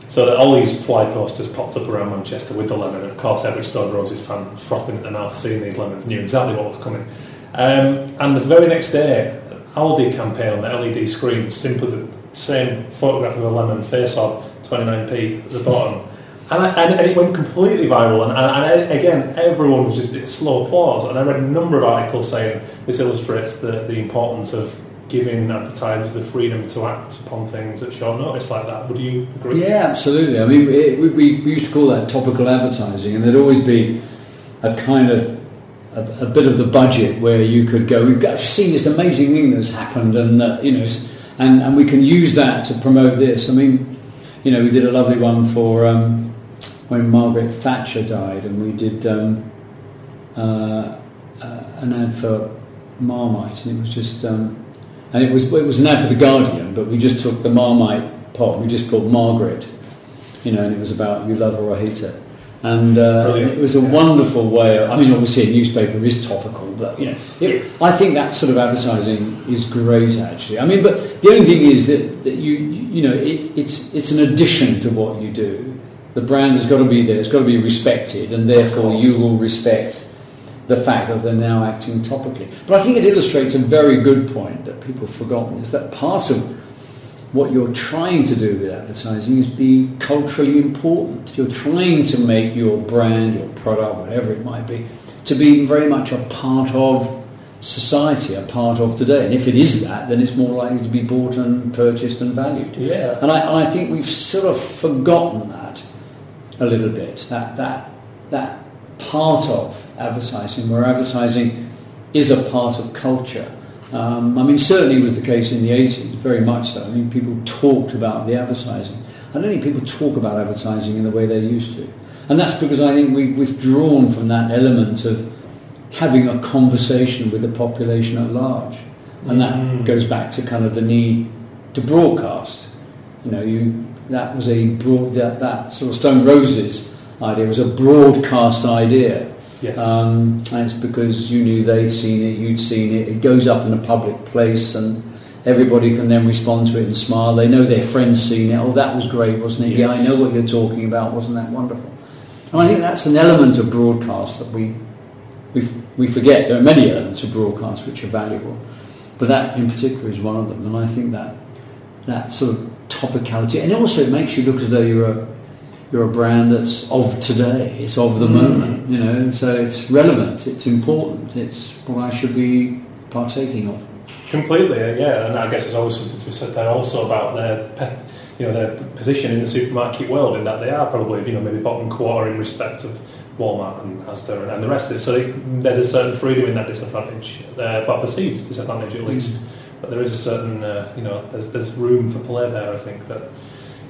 So that all these fly posters popped up around Manchester with the lemon, and of course every Stone Roses fan frothing at the mouth seeing these lemons knew exactly what was coming. Um, and the very next day, Aldi campaign on the LED screen, simply the same photograph of a lemon face on 29p at the bottom. And, I, and, and it went completely viral, and, and, and again, everyone was just slow applause. And I read a number of articles saying this illustrates the, the importance of giving advertisers the freedom to act upon things at short notice like that. Would you agree? Yeah, absolutely. I mean, it, we we used to call that topical advertising, and there'd always be a kind of a, a bit of the budget where you could go, we've seen this amazing thing that's happened, and uh, you know, and and we can use that to promote this. I mean, you know, we did a lovely one for um, when Margaret Thatcher died, and we did um, uh, uh, an ad for Marmite, and it was just. Um, and it was it was an ad for the Guardian, but we just took the Marmite pot. We just put Margaret, you know, and it was about you love or hate her, and uh, it was a wonderful way. Of, I mean, obviously, a newspaper is topical, but you know, it, I think that sort of advertising is great. Actually, I mean, but the only thing is that, that you you know it, it's it's an addition to what you do. The brand has got to be there. It's got to be respected, and therefore you will respect the fact that they're now acting topically. But I think it illustrates a very good point that people have forgotten is that part of what you're trying to do with advertising is be culturally important. You're trying to make your brand, your product, whatever it might be, to be very much a part of society, a part of today. And if it is that, then it's more likely to be bought and purchased and valued. Yeah. And I, and I think we've sort of forgotten that a little bit. That that that part of advertising, where advertising is a part of culture. Um, I mean, certainly it was the case in the 80s, very much so. I mean, people talked about the advertising. I don't think people talk about advertising in the way they used to. And that's because I think we've withdrawn from that element of having a conversation with the population at large. And that Mm. goes back to kind of the need to broadcast. You know, you that was a broad that, that sort of Stone Roses idea was a broadcast idea. Yes. Um, and it's because you knew they'd seen it, you'd seen it. It goes up in a public place, and everybody can then respond to it and smile. They know their friends seen it. Oh, that was great, wasn't it? Yeah, I know what you're talking about. Wasn't that wonderful? And I think that's an element of broadcast that we we, we forget. There are many elements of broadcast which are valuable, but that in particular is one of them. And I think that that sort of topicality, and also it makes you look as though you're a you're a brand that's of today. It's of the Mm. moment, you know. and So it's relevant. It's important. It's what I should be partaking of. Completely, uh, yeah, and I guess there's always something to be said there also about their, pe- you know, their position in the supermarket world, in that they are probably, you know, maybe bottom quarter in respect of Walmart and Asda and, the rest of it. So they, there's a certain freedom in that disadvantage, uh, well, perceived disadvantage at least. But there is a certain, uh, you know, there's there's room for play there. I think that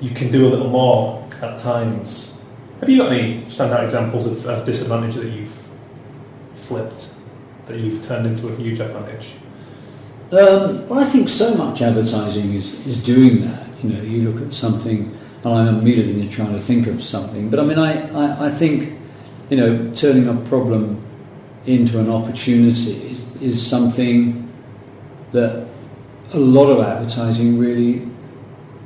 you can do a little more at times. Have you got any standout examples of, of disadvantage that you've flipped, that you've turned into a huge advantage? Um, well, I think so much advertising is, is doing that. You know, you look at something, and I'm immediately trying to think of something. But I mean, I, I, I think, you know, turning a problem into an opportunity is, is something that a lot of advertising really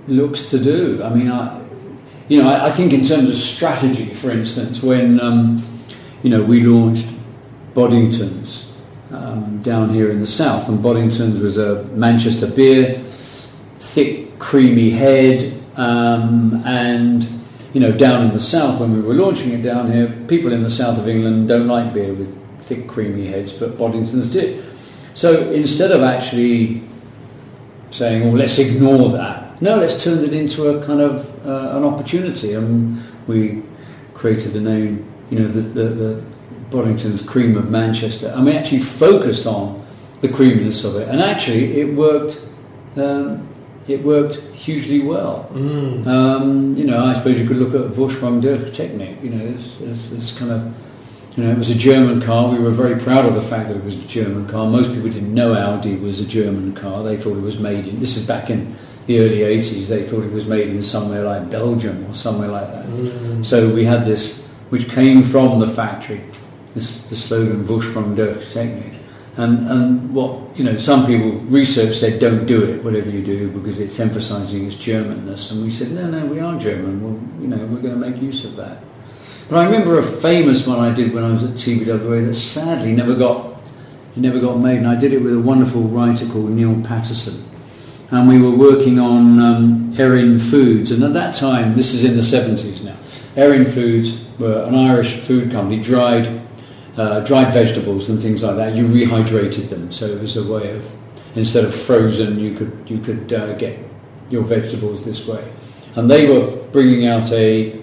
looks to do. I mean, I, you know, I, I think in terms of strategy, for instance, when um, you know we launched Boddingtons um, down here in the south, and Boddingtons was a Manchester beer, thick, creamy head, um, and you know, down in the south when we were launching it down here, people in the south of England don't like beer with thick, creamy heads, but Boddingtons did. So instead of actually saying, "Well, let's ignore that," no, let's turn it into a kind of uh, an opportunity, and we created the name, you know, the, the, the Boddington's Cream of Manchester, and we actually focused on the creaminess of it, and actually it worked. Um, it worked hugely well. Mm. Um, you know, I suppose you could look at Vorsprung Technik. You know, it's, it's, it's kind of, you know, it was a German car. We were very proud of the fact that it was a German car. Most people didn't know Audi was a German car. They thought it was made in. This is back in the early '80s. They thought it was made in somewhere like Belgium or somewhere like that. Mm. So we had this, which came from the factory. This the slogan Vorsprung durch Technik. And, and what you know, some people research said don't do it, whatever you do, because it's emphasising its Germanness. And we said no, no, we are German. Well, you know, we're going to make use of that. But I remember a famous one I did when I was at TBWA that sadly never got it never got made. And I did it with a wonderful writer called Neil Patterson. And we were working on um, Erin Foods. And at that time, this is in the 70s now, Erin Foods were an Irish food company, dried uh, dried vegetables and things like that. You rehydrated them, so it was a way of instead of frozen, you could you could uh, get your vegetables this way. And they were bringing out a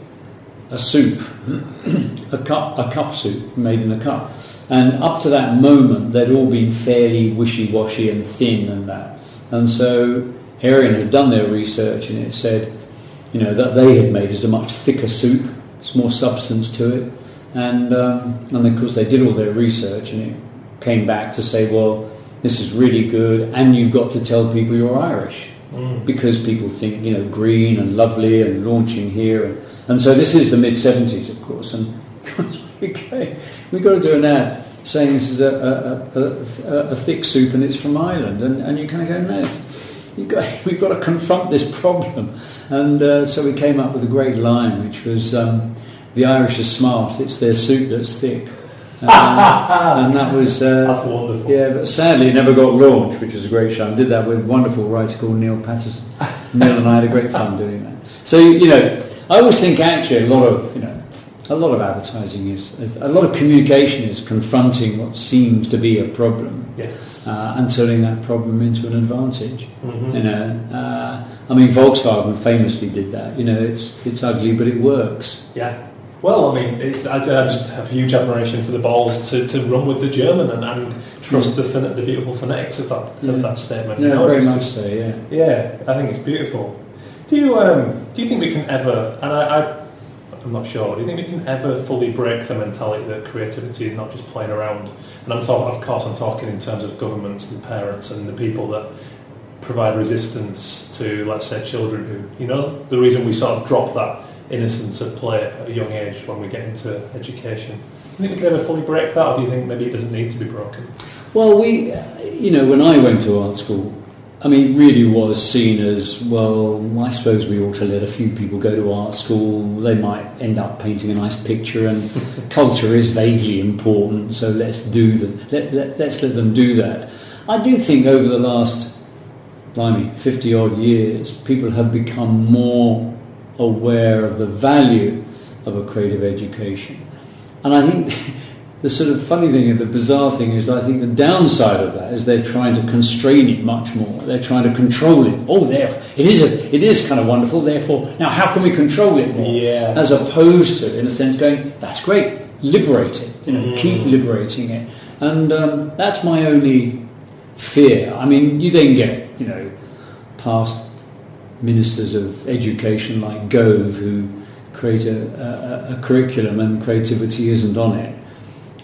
a soup, a cup a cup soup made in a cup. And up to that moment, they'd all been fairly wishy-washy and thin and that. And so Erin had done their research, and it said, you know, that they had made is a much thicker soup. It's more substance to it. And, um, and of course, they did all their research, and it came back to say, well, this is really good, and you've got to tell people you're Irish Mm. because people think, you know, green and lovely and launching here. And, and so this is the mid 70s, of course, and okay, we've got to do an ad saying this is a, a, a, a, a thick soup and it's from Ireland. And, and you kind of go, no, you got, we've got to confront this problem. And uh, so we came up with a great line, which was um, the Irish are smart, it's their soup that's thick. Uh, and that was. Uh, That's wonderful. yeah, but sadly it never got launched, which was a great show. I did that with a wonderful writer called Neil Patterson. Neil and I had a great fun doing that. So, you know, I always think actually a lot of, you know, a lot of advertising is, is a lot of communication is confronting what seems to be a problem Yes. uh, and turning that problem into an advantage. Mhm. You know, uh, I mean, Volkswagen famously did that. You know, it's it's ugly, but it works. Yeah. Well, I mean, it's, I, I just have huge admiration for the balls to, to run with the German and, and trust the, the beautiful phonetics of that, Yeah. of that statement. No, You know, very much so. Yeah. Yeah, I think it's beautiful. Do you um, do you think we can ever? And I, I, I'm not sure. Do you think we can ever fully break the mentality that creativity is not just playing around? And I'm talking, of course, I'm talking in terms of governments and parents and the people that provide resistance to, let's say, children who, you know, the reason we sort of drop that innocence of play at a young age when we get into education. Do you think we can ever fully break that, or do you think maybe it doesn't need to be broken? Well, we, you know, when I went to art school, I mean, really was seen as well. I suppose we ought to let a few people go to art school. They might end up painting a nice picture, and culture is vaguely important. So let's do them. Let, let, let's let them do that. I do think over the last, blimey, fifty odd years, people have become more aware of the value of a creative education, and I think. the sort of funny thing and the bizarre thing is, I think the downside of that is they're trying to constrain it much more. They're trying to control it. Oh, therefore, it is a, it is kind of wonderful. Therefore, now how can we control it more? Yeah. As opposed to, in a sense, going, that's great, liberate it. You know, Mm. keep liberating it. And um, that's my only fear. I mean, you then get, you know, past ministers of education like Gove who create a, a, a curriculum and creativity isn't on it.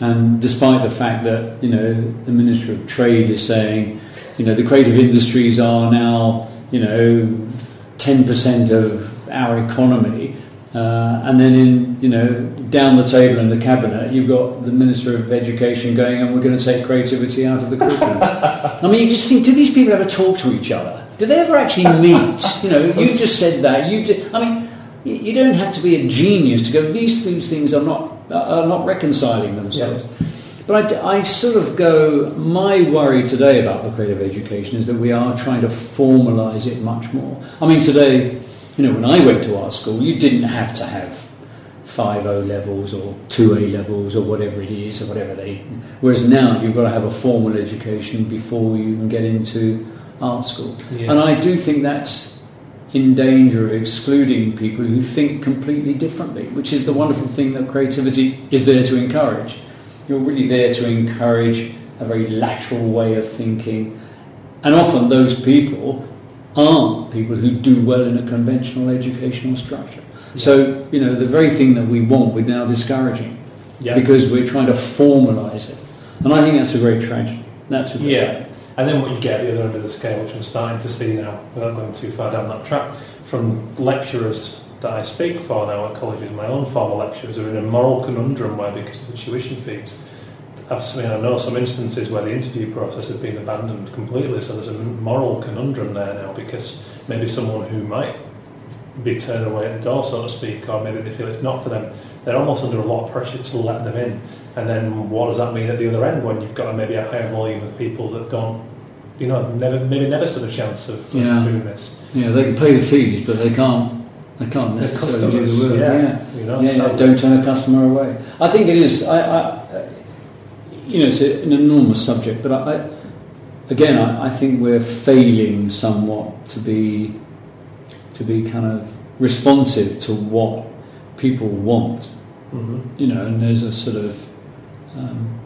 And despite the fact that you know the Minister of Trade is saying, you know, the creative industries are now you know ten percent of our economy, uh, and then in you know down the table in the cabinet you've got the Minister of Education going, and we're going to take creativity out of the curriculum. I mean, you just think, do these people ever talk to each other? Do they ever actually meet? You know, you just said that. You, did, I mean, you you don't have to be a genius to go. These two things are not Uh, are not reconciling themselves. But I, I sort of go. My worry today about the creative education is that we are trying to formalise it much more. I mean, today, you know, when I went to art school, you didn't have to have five O levels or two A levels or whatever it is or whatever they. Whereas now you've got to have a formal education before you can get into art school. Yeah. And I do think that's in danger of excluding people who think completely differently, which is the wonderful thing that creativity is there to encourage. You're really there to encourage a very lateral way of thinking, and often those people aren't people who do well in a conventional educational structure. So, you know, the very thing that we want, we're now discouraging Yeah. because we're trying to formalise it. And I think that's a great tragedy. That's a great Yeah. tragedy. And then what you get at the other end of the scale, which I'm starting to see now, without going too far down that track, from lecturers that I speak for now at colleges, my own former lecturers are in a moral conundrum where, because of the tuition fees, I've seen, I know some instances where the interview process has been abandoned completely, so there's a moral conundrum there now because maybe someone who might be turned away at the door, so to speak, or maybe they feel it's not for them, they're almost under a lot of pressure to let them in. And then what does that mean at the other end when you've got maybe a higher volume of people that don't, you know, never maybe never stood a chance of, of Yeah. doing this? Yeah, they can pay the fees, but they can't. They can't necessarily do the work. yeah, Yeah, you know, yeah, yeah, Don't turn a customer away. I think it is. I, I you know, it's a, an enormous subject, but I, I again, I, I think we're failing somewhat to be to be kind of responsive to what people want. hmm You know, and there's a sort of um,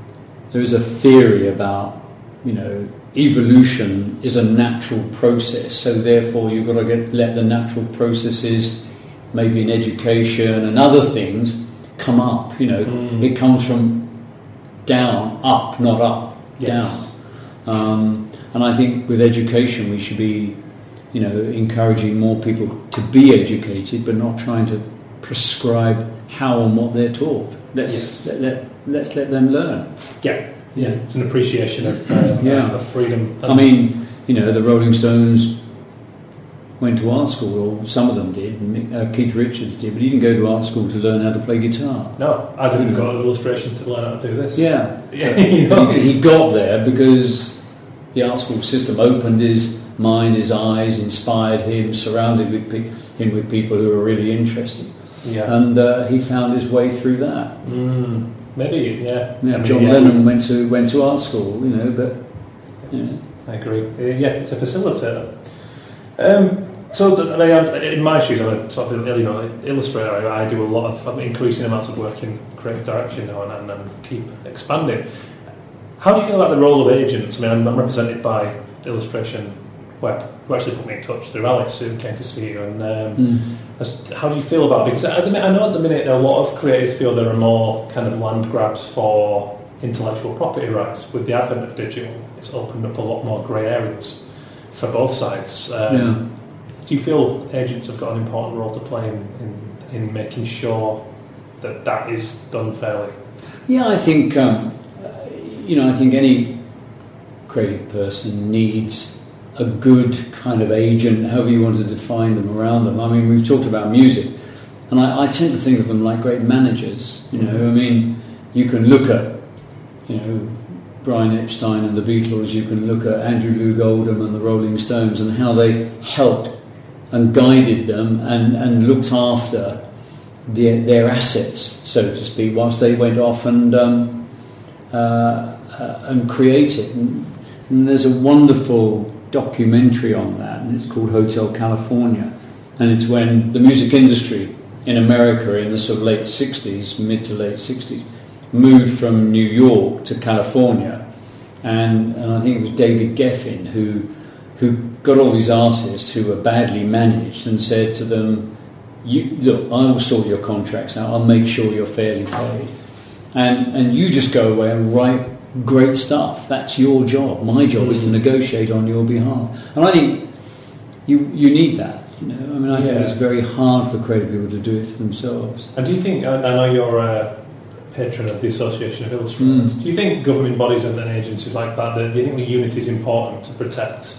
there is a theory about you know evolution is a natural process, so therefore you've got to get let the natural processes, maybe in education and other things, come up. You know, Mm. it comes from down, up, not up, Yes. down. Um, and I think with education we should be, you know, encouraging more people to be educated, but not trying to prescribe how and what they're taught. Let's Yes. let, let, let's let them learn. Yeah, yeah, it's an appreciation of, uh, Yeah. of, freedom. I mean, you know, the Rolling Stones went to art school, or some of them did. Uh, Keith Richards did, but he didn't go to art school to learn how to play guitar. no, I didn't go to illustration to learn how to do this. Yeah, yeah, you know, But he, he got there because the art school system opened his mind, his eyes, inspired him, surrounded with pe- him with people who were really interested, yeah. and uh, he found his way through that. Mm, maybe, yeah. Yeah, I mean, John yeah, Lennon went to went to art school, you know, but know, I agree. Uh, yeah, it's a facilitator. Um, so, I mean, in my shoes, I'm a sort of you know illustrator. I, I do a lot of I'm increasing amounts of work in creative direction now and, and, and keep expanding. How do you feel about the role of agents? I mean, I'm, I'm represented by Illustration Web, who actually put me in touch through Alex, who came to see you. And um, mm, how do you feel about it? Because at the, I know at the minute a lot of creators feel there are more kind of land grabs for intellectual property rights. With the advent of digital, it's opened up a lot more grey areas for both sides. Um, Yeah. Do you feel agents have got an important role to play in, in, in making sure that that is done fairly? Yeah, I think um, you know. I think any creative person needs a good kind of agent, however you want to define them around them. I mean, we've talked about music, and I, I tend to think of them like great managers. You know, I mean, you can look at you know Brian Epstein and the Beatles. You can look at Andrew Loog Oldham and the Rolling Stones and how they helped and guided them and, and looked after their, their assets, so to speak, whilst they went off and um, uh, uh, and created. And, and there's a wonderful documentary on that, and it's called Hotel California, and it's when the music industry in America in the sort of late '60s, mid to late '60s, moved from New York to California, and, and I think it was David Geffen who who got all these artists who were badly managed and said to them, look, I will sort your contracts out. I'll make sure you're fairly paid, and and you just go away and write great stuff. That's your job. My job is to negotiate on your behalf, and I think you you need that. You know, I mean, I think it's very hard for creative people to do it for themselves. And do you think, I know you're a patron of the Association of Illustrators, Mm. do you think governing bodies and, and agencies like that, that- do you think the unit is important to protect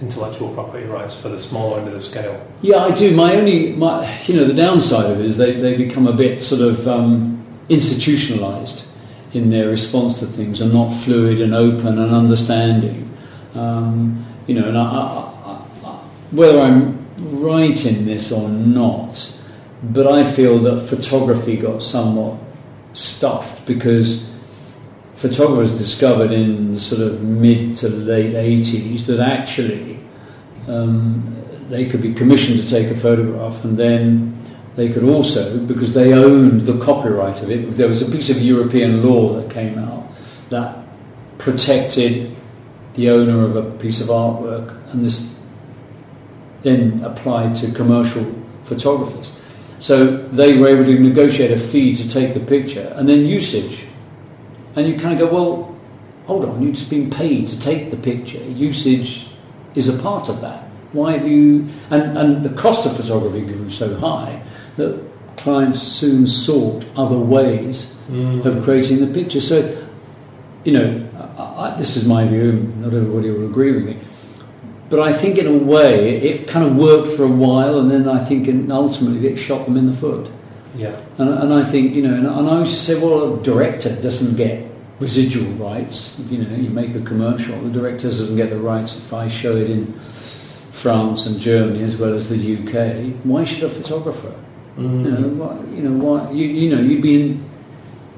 intellectual property rights for the smaller end of the scale? Yeah, I do. My only, my, you know, the downside of it is they, they become a bit sort of um, institutionalized in their response to things and not fluid and open and understanding. Um, you know, and I, I, I, whether I'm right in this or not, but I feel that photography got somewhat stuffed because photographers discovered in the sort of mid to late 80s that actually um, they could be commissioned to take a photograph and then they could also, because they owned the copyright of it, there was a piece of European law that came out that protected the owner of a piece of artwork and this then applied to commercial photographers. So they were able to negotiate a fee to take the picture and then usage. And you kind of go, well, hold on, you've just been paid to take the picture. Usage is a part of that. Why have you. And, and the cost of photography grew so high that clients soon sought other ways mm. of creating the picture. So, you know, I, I, this is my view, not everybody will agree with me. But I think in a way it kind of worked for a while, and then I think in, ultimately it shot them in the foot. Yeah. And, and I think, you know, and, and I used to say, well, a director doesn't get residual rights. You know, you make a commercial, the director doesn't get the rights if I show it in France and Germany as well as the UK. Why should a photographer? You know, why, you know, why, you, you know, you've been,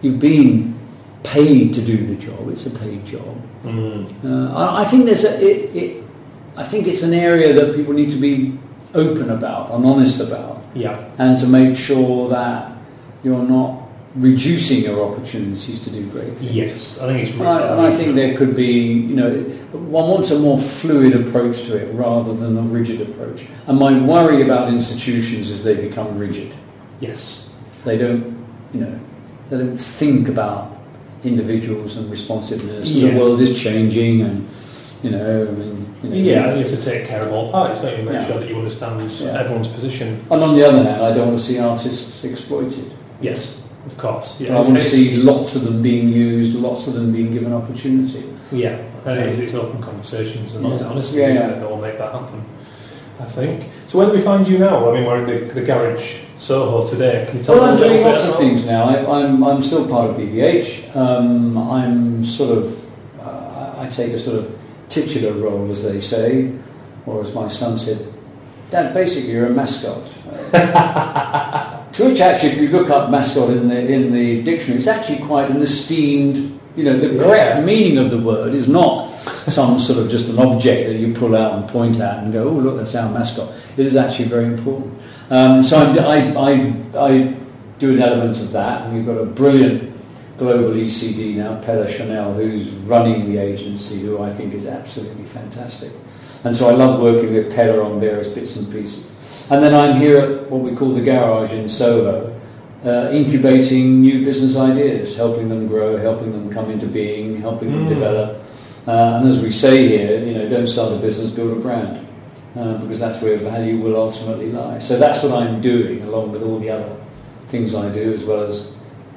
you've been paid to do the job. It's a paid job. Mm. Uh, I, I think there's a, it, it, I think it's an area that people need to be open about and honest about Yeah. and to make sure that you're not reducing your opportunities to do great things. Yes. I think it's And I, and I think there could be, you know, one wants a more fluid approach to it rather than a rigid approach. And my worry about institutions is they become rigid. Yes. They don't, you know, they don't think about individuals and responsiveness. Yeah. The world is changing, and you know, I mean, you know, Yeah, you have to take care of all parties, don't you? Make Yeah. sure that you understand Yeah. everyone's position. And on the other hand, I don't want to see artists exploited. Yes, of course. I want to see lots of them being used, lots of them being given opportunity. Yeah, and it's, it's open conversations and Yeah. honesty Yeah, yeah. that will make that happen. I think. So where do we find you now? I mean, we're in the, the garage Soho today. Can you tell Well, us I'm doing lots of things now. I, I'm, I'm still part of BBH. Um, I'm sort of, uh, I take a sort of titular role, as they say, or as my son said, Dad, basically you're a mascot. to which actually, if you look up mascot in the, in the dictionary, it's actually quite an esteemed, you know, the correct Yeah. meaning of the word is not some sort of just an object that you pull out and point at and go, oh, look, that's our mascot. It is actually very important. Um, so I, I, I do an element of that, and we've got a brilliant global ECD now, Pelle Sjoenell, who's running the agency, who I think is absolutely fantastic. And so I love working with Pelle on various bits and pieces. And then I'm here at what we call the garage in Soho, uh, incubating new business ideas, helping them grow, helping them come into being, helping them Mm. develop. Uh, and as we say here, you know, don't start a business, build a brand, uh, because that's where value will ultimately lie. So that's what I'm doing, along with all the other things I do, as well as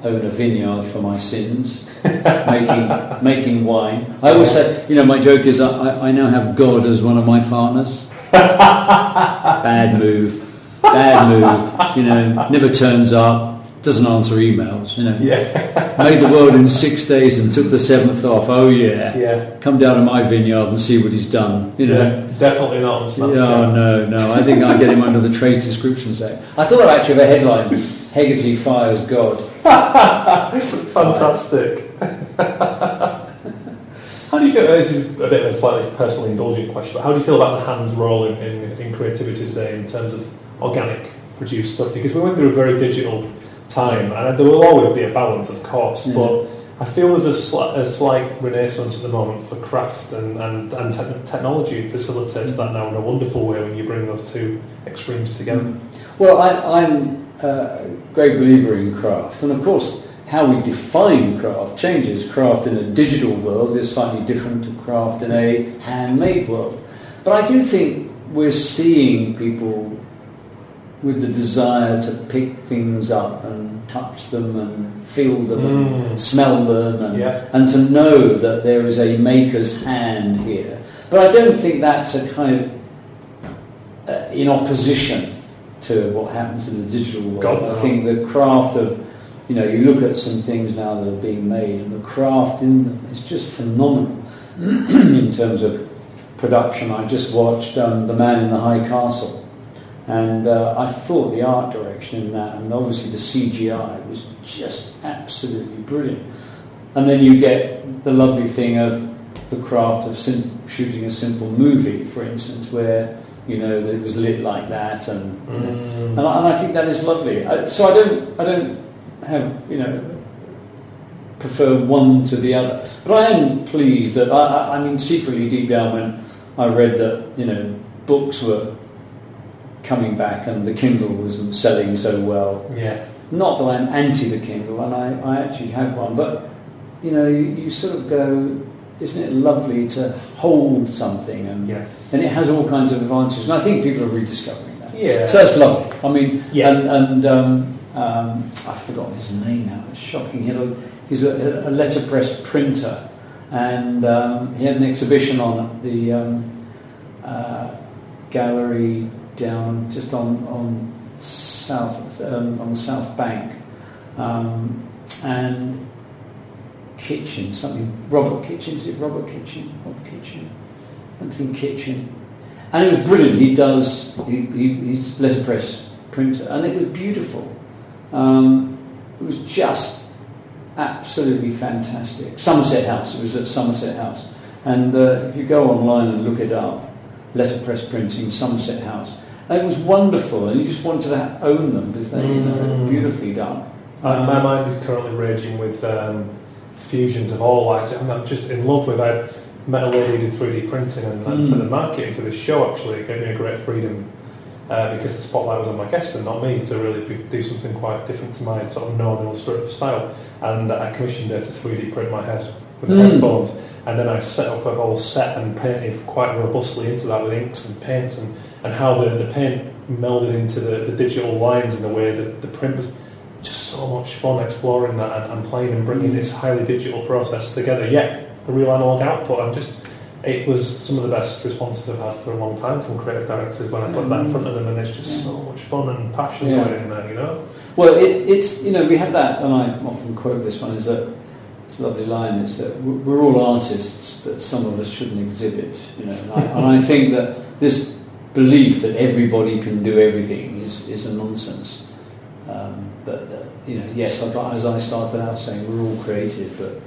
own a vineyard for my sins, making making wine. I always say, you know, my joke is I, I now have God as one of my partners. Bad move, bad move. You know, never turns up, doesn't answer emails. You know, Yeah. made the world in six days and took the seventh off. Oh yeah, Yeah. come down to my vineyard and see what he's done. You know. Yeah. Definitely not on Oh no, no! I think I get him under the Trade Descriptions Act. I thought I'd actually have a headline: Hegarty fires God. Fantastic. how do you feel? This is a bit of a slightly personally indulgent question, but how do you feel about the hands role in, in, in creativity today in terms of organic produced stuff? Because we went through a very digital time, and there will always be a balance, of course, Yeah. but I feel there's a, a slight renaissance at the moment for craft, and, and, and te- technology facilitates that now in a wonderful way when you bring those two extremes together. Mm. Well, I, I'm a great believer in craft, and of course, how we define craft changes. Craft in a digital world is slightly different to craft in a handmade world. But I do think we're seeing people with the desire to pick things up and touch them and feel them and Mm. smell them and, Yeah. and to know that there is a maker's hand here. But I don't think that's a kind of uh, in opposition to what happens in the digital world. God, I think the craft of, you know, you look at some things now that are being made, and the craft in them is just phenomenal in terms of production. I just watched um, The Man in the High Castle, and uh, I thought the art direction in that, and obviously the CGI, was just absolutely brilliant. And then you get the lovely thing of the craft of sim- shooting a simple movie, for instance, where you know that it was lit like that, and you know, Mm. and, I, and I think that is lovely. I, so I don't, I don't have, you know, prefer one to the other. But I am pleased that I, I, mean, secretly deep down, when I read that, you know, books were coming back and the Kindle wasn't selling so well. Yeah. Not that I'm anti the Kindle, and I, I actually have one, but you know, you, you sort of go, isn't it lovely to hold something and Yes. and it has all kinds of advantages, and I think people are rediscovering that. Yeah. So that's lovely. I mean, Yeah. and, and um, um, I've forgotten his name now. It's shocking. He a, he's a, a letterpress printer, and um, he had an exhibition on the um, uh, gallery down just on on south um, on the south bank, um, and Kitching something Robert Kitching is it Robert Kitching Robert Kitching something Kitching and it was brilliant. He does he, he, he's letterpress printer, and it was beautiful. Um, it was just absolutely fantastic. Somerset House. It was at Somerset House, and uh, if you go online and look it up, letterpress printing Somerset House, and it was wonderful, and you just wanted to own them because they you know, they're Mm. beautifully done. Uh, my mind is currently raging with um, fusions of all lights. I'm, I'm just in love with. I met a lady who did 3D printing, and, Mm. for the marketing for this show, actually, it gave me a great freedom uh, because the spotlight was on my guest and not me to really be, do something quite different to my sort of known illustrative style. And I commissioned her to 3D print my head with Mm. headphones, and then I set up a whole set and painted quite robustly into that with inks and paint and, and how the, the paint melded into the, the digital lines in the way that the print was just so much fun exploring that and, and playing and bringing this highly digital process together. Yet a real analog output. I'm just it was some of the best responses I've had for a long time from creative directors when I put that in front of them, and it's just so much fun and passion Yeah. going in there, you know. Well, it, it's you know we have that, and I often quote this one is that it's a lovely line. Is that we're all artists, but some of us shouldn't exhibit. You know, and I, and I think that this belief that everybody can do everything is is a nonsense. Um, but uh, you know, yes, as I started out saying, we're all creative, but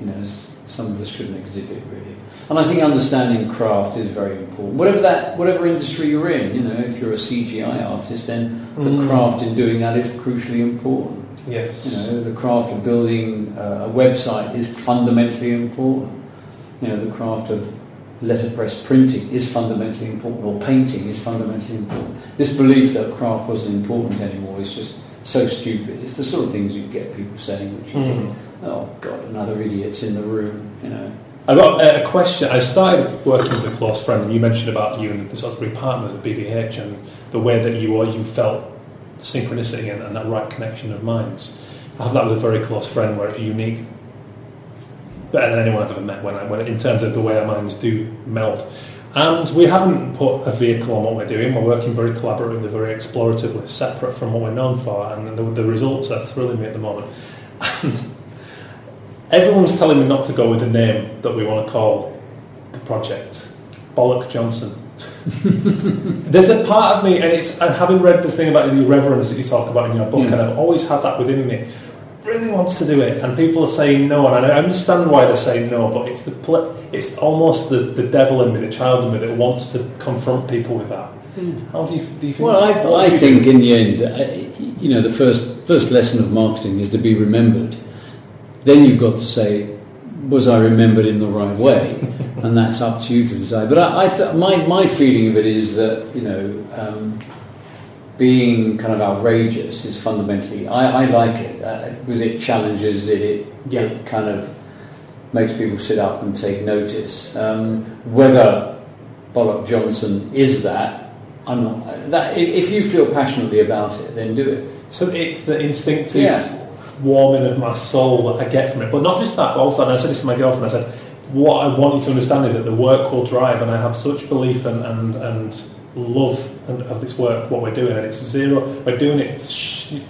you know, some of us shouldn't exhibit really. And I think understanding craft is very important. Whatever that, whatever industry you're in, you know, if you're a CGI artist, then the Mm. craft in doing that is crucially important. Yes. You know, the craft of building uh, a website is fundamentally important. You know, the craft of letterpress printing is fundamentally important, or painting is fundamentally important. This belief that craft wasn't important anymore is just so stupid. It's the sort of things you get people saying, which you Mm. think, oh God, another idiot's in the room. You know, I've got a question. I started working with a close friend, and you mentioned about you and the sort of three partners at BBH and the way that you or you felt synchronicity and, and that right connection of minds. I have that with a very close friend where it's unique, better than anyone I've ever met. When I, when in terms of the way our minds do meld, and we haven't put a vehicle on what we're doing. We're working very collaboratively, very exploratively, separate from what we're known for, and the, the results are thrilling me at the moment. And everyone's telling me not to go with the name that we want to call the project, Bollock Johnson. There's a part of me, and it's and having read the thing about the irreverence that you talk about in your book, Yeah. and I've always had that within me. Really wants to do it, and people are saying no, and I understand why they're saying no, but it's the pl- it's almost the, the devil in me, the child in me, that wants to confront people with that. How do you, do you think? Well, what I, I think in the end, uh, you know, the first first lesson of marketing is to be remembered. Then you've got to say, was I remembered in the right way? and that's up to you to decide. But I, I th- my my feeling of it is that you know, um, being kind of outrageous is fundamentally. I, I like it uh, because it challenges it. It, Yeah. it kind of makes people sit up and take notice. Um, whether Bollock Johnson is that, I'm not. That if you feel passionately about it, then do it. So it's the instinctive Yeah. warming of my soul that I get from it. But not just that, but also, and I said this to my girlfriend, I said, what I want you to understand is that the work will drive, and I have such belief and, and, and love of this work, what we're doing, and it's zero, we're doing it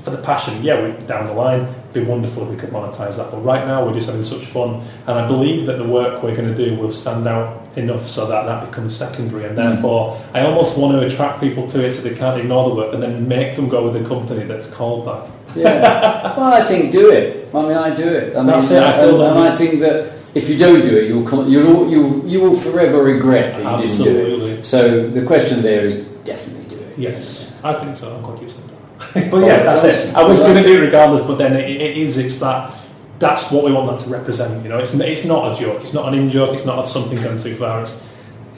for the passion. Yeah, we down the line, it'd be wonderful if we could monetize that, but right now we're just having such fun, and I believe that the work we're going to do will stand out enough so that that becomes secondary, and Mm. therefore I almost want to attract people to it so they can't ignore the work, and then make them go with a company that's called that. Yeah. well, I think do it. I mean, I do it. I mean, That's it, I feel and, and I think that if you don't do it, you'll you'll you you will forever regret that you didn't do it. So the question there is definitely do it. Yes, I think so. I'm quite used to that. but yeah, that's it. I was going to do it regardless, but then it, it is. It's that. That's what we want that to represent. You know, it's it's not a joke. It's not an in joke. It's not something going too far. It's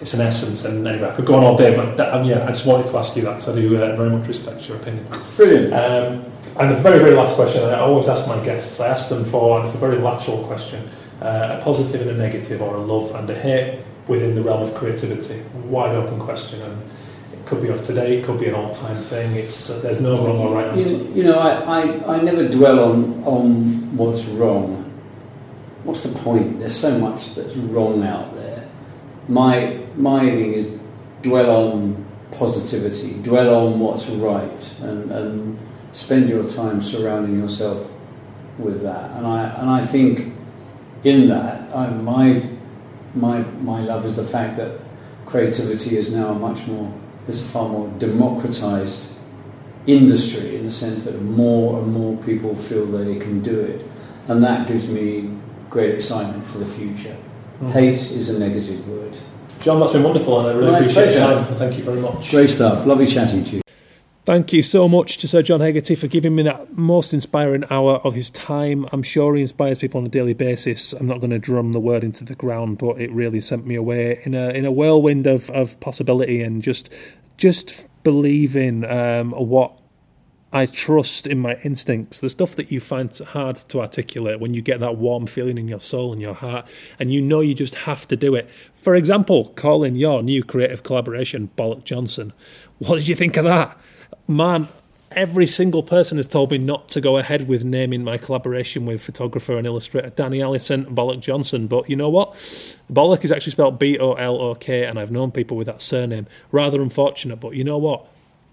it's an essence. And anyway, I could go on all day, but that, um, yeah, I just wanted to ask you that because I do uh, very much respect your opinion. Brilliant. Um, and the very, very last question I always ask my guests, I ask them for, and it's a very lateral question, uh, a positive and a negative, or a love and a hate within the realm of creativity. Wide open question, and it could be of today, it could be an all time thing. It's uh, There's no wrong or right answer. You, you know, I, I, I never dwell on, on what's wrong. What's the point? There's so much that's wrong out there. My, my thing is dwell on positivity, dwell on what's right, and, and spend your time surrounding yourself with that. And I, and I think in that, I, my, my, my love is the fact that creativity is now a much more, is a far more democratized industry in the sense that more and more people feel they can do it. And that gives me great excitement for the future. Mm. Hate is a negative word. John, that's been wonderful, and I really My appreciate your time. Thank you very much. Great stuff. Lovely chatting to you. Thank you so much to Sir John Hegarty for giving me that most inspiring hour of his time. I'm sure he inspires people on a daily basis. I'm not going to drum the word into the ground, but it really sent me away in a in a whirlwind of, of possibility and just just believing um, what I trust in my instincts. The stuff that you find hard to articulate when you get that warm feeling in your soul and your heart, and you know you just have to do it. For example, calling your new creative collaboration Bollock Johnson. What did you think of that? Man, every single person has told me not to go ahead with naming my collaboration with photographer and illustrator Danny Allison and Bollock Johnson. But you know what? Bollock is actually spelled B O L O K, and I've known people with that surname. Rather unfortunate, but you know what?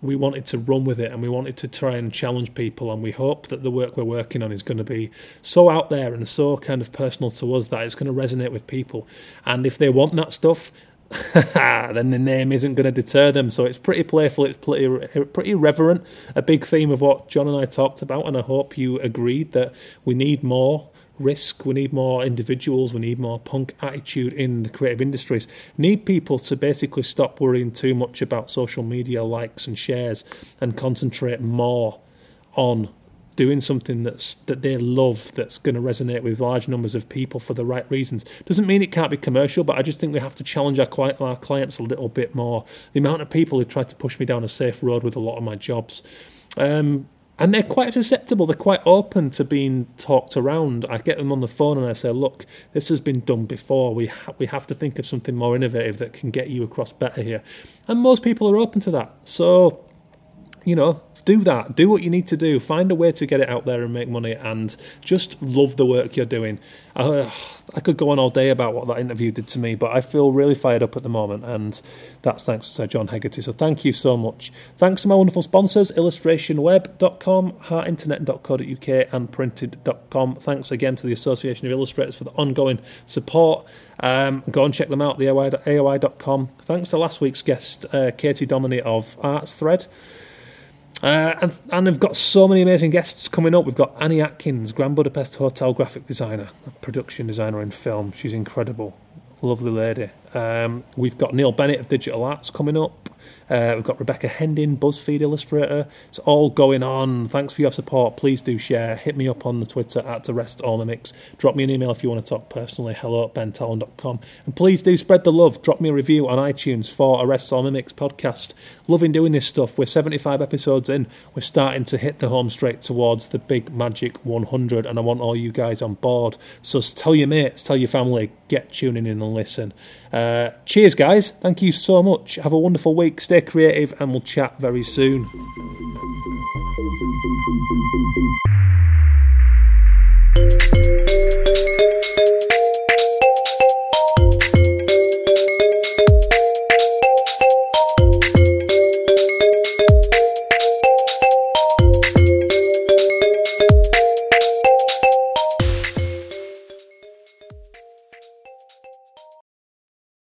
we wanted to run with it and we wanted to try and challenge people and we hope that the work we're working on is going to be so out there and so kind of personal to us that it's going to resonate with people and if they want that stuff then the name isn't going to deter them so it's pretty playful it's pretty pretty reverent a big theme of what John and I talked about and I hope you agreed that we need more risk. We need more individuals. We need more punk attitude in the creative industries. Need people to basically stop worrying too much about social media likes and shares and concentrate more on doing something that's that they love that's going to resonate with large numbers of people for the right reasons doesn't mean it can't be commercial but i just think we have to challenge our, our clients a little bit more the amount of people who try to push me down a safe road with a lot of my jobs um, and they're quite susceptible. They're quite open to being talked around. I get them on the phone and I say, "Look, this has been done before. We ha- we have to think of something more innovative that can get you across better here." And most people are open to that. So, you know, do that. Do what you need to do. Find a way to get it out there and make money, and just love the work you're doing. Uh, I could go on all day about what that interview did to me, but I feel really fired up at the moment, and that's thanks to Sir John Hegarty. So thank you so much. Thanks to my wonderful sponsors, illustrationweb.com, heartinternet.co.uk, and printed.com. Thanks again to the Association of Illustrators for the ongoing support. Um, go and check them out, the AOI.com. Thanks to last week's guest, uh, Katie Dominy of Arts Thread. Uh, and, and they've got so many amazing guests coming up. We've got Annie Atkins, Grand Budapest Hotel graphic designer, production designer in film. She's incredible. Lovely lady. Um, we've got Neil Bennett of Digital Arts coming up. Uh, we've got Rebecca Hendin, BuzzFeed illustrator. It's all going on. Thanks for your support. Please do share. Hit me up on the Twitter at Arrest All Mimics. Drop me an email if you want to talk personally. Hello at bentallon.com. And please do spread the love. Drop me a review on iTunes for Arrest Mimics podcast. Loving doing this stuff. We're 75 episodes in. We're starting to hit the home straight towards the big magic 100, and I want all you guys on board. So tell your mates, tell your family, get tuning in and listen. Uh, cheers, guys. Thank you so much. Have a wonderful week. Stay Stay creative, and we'll chat very soon.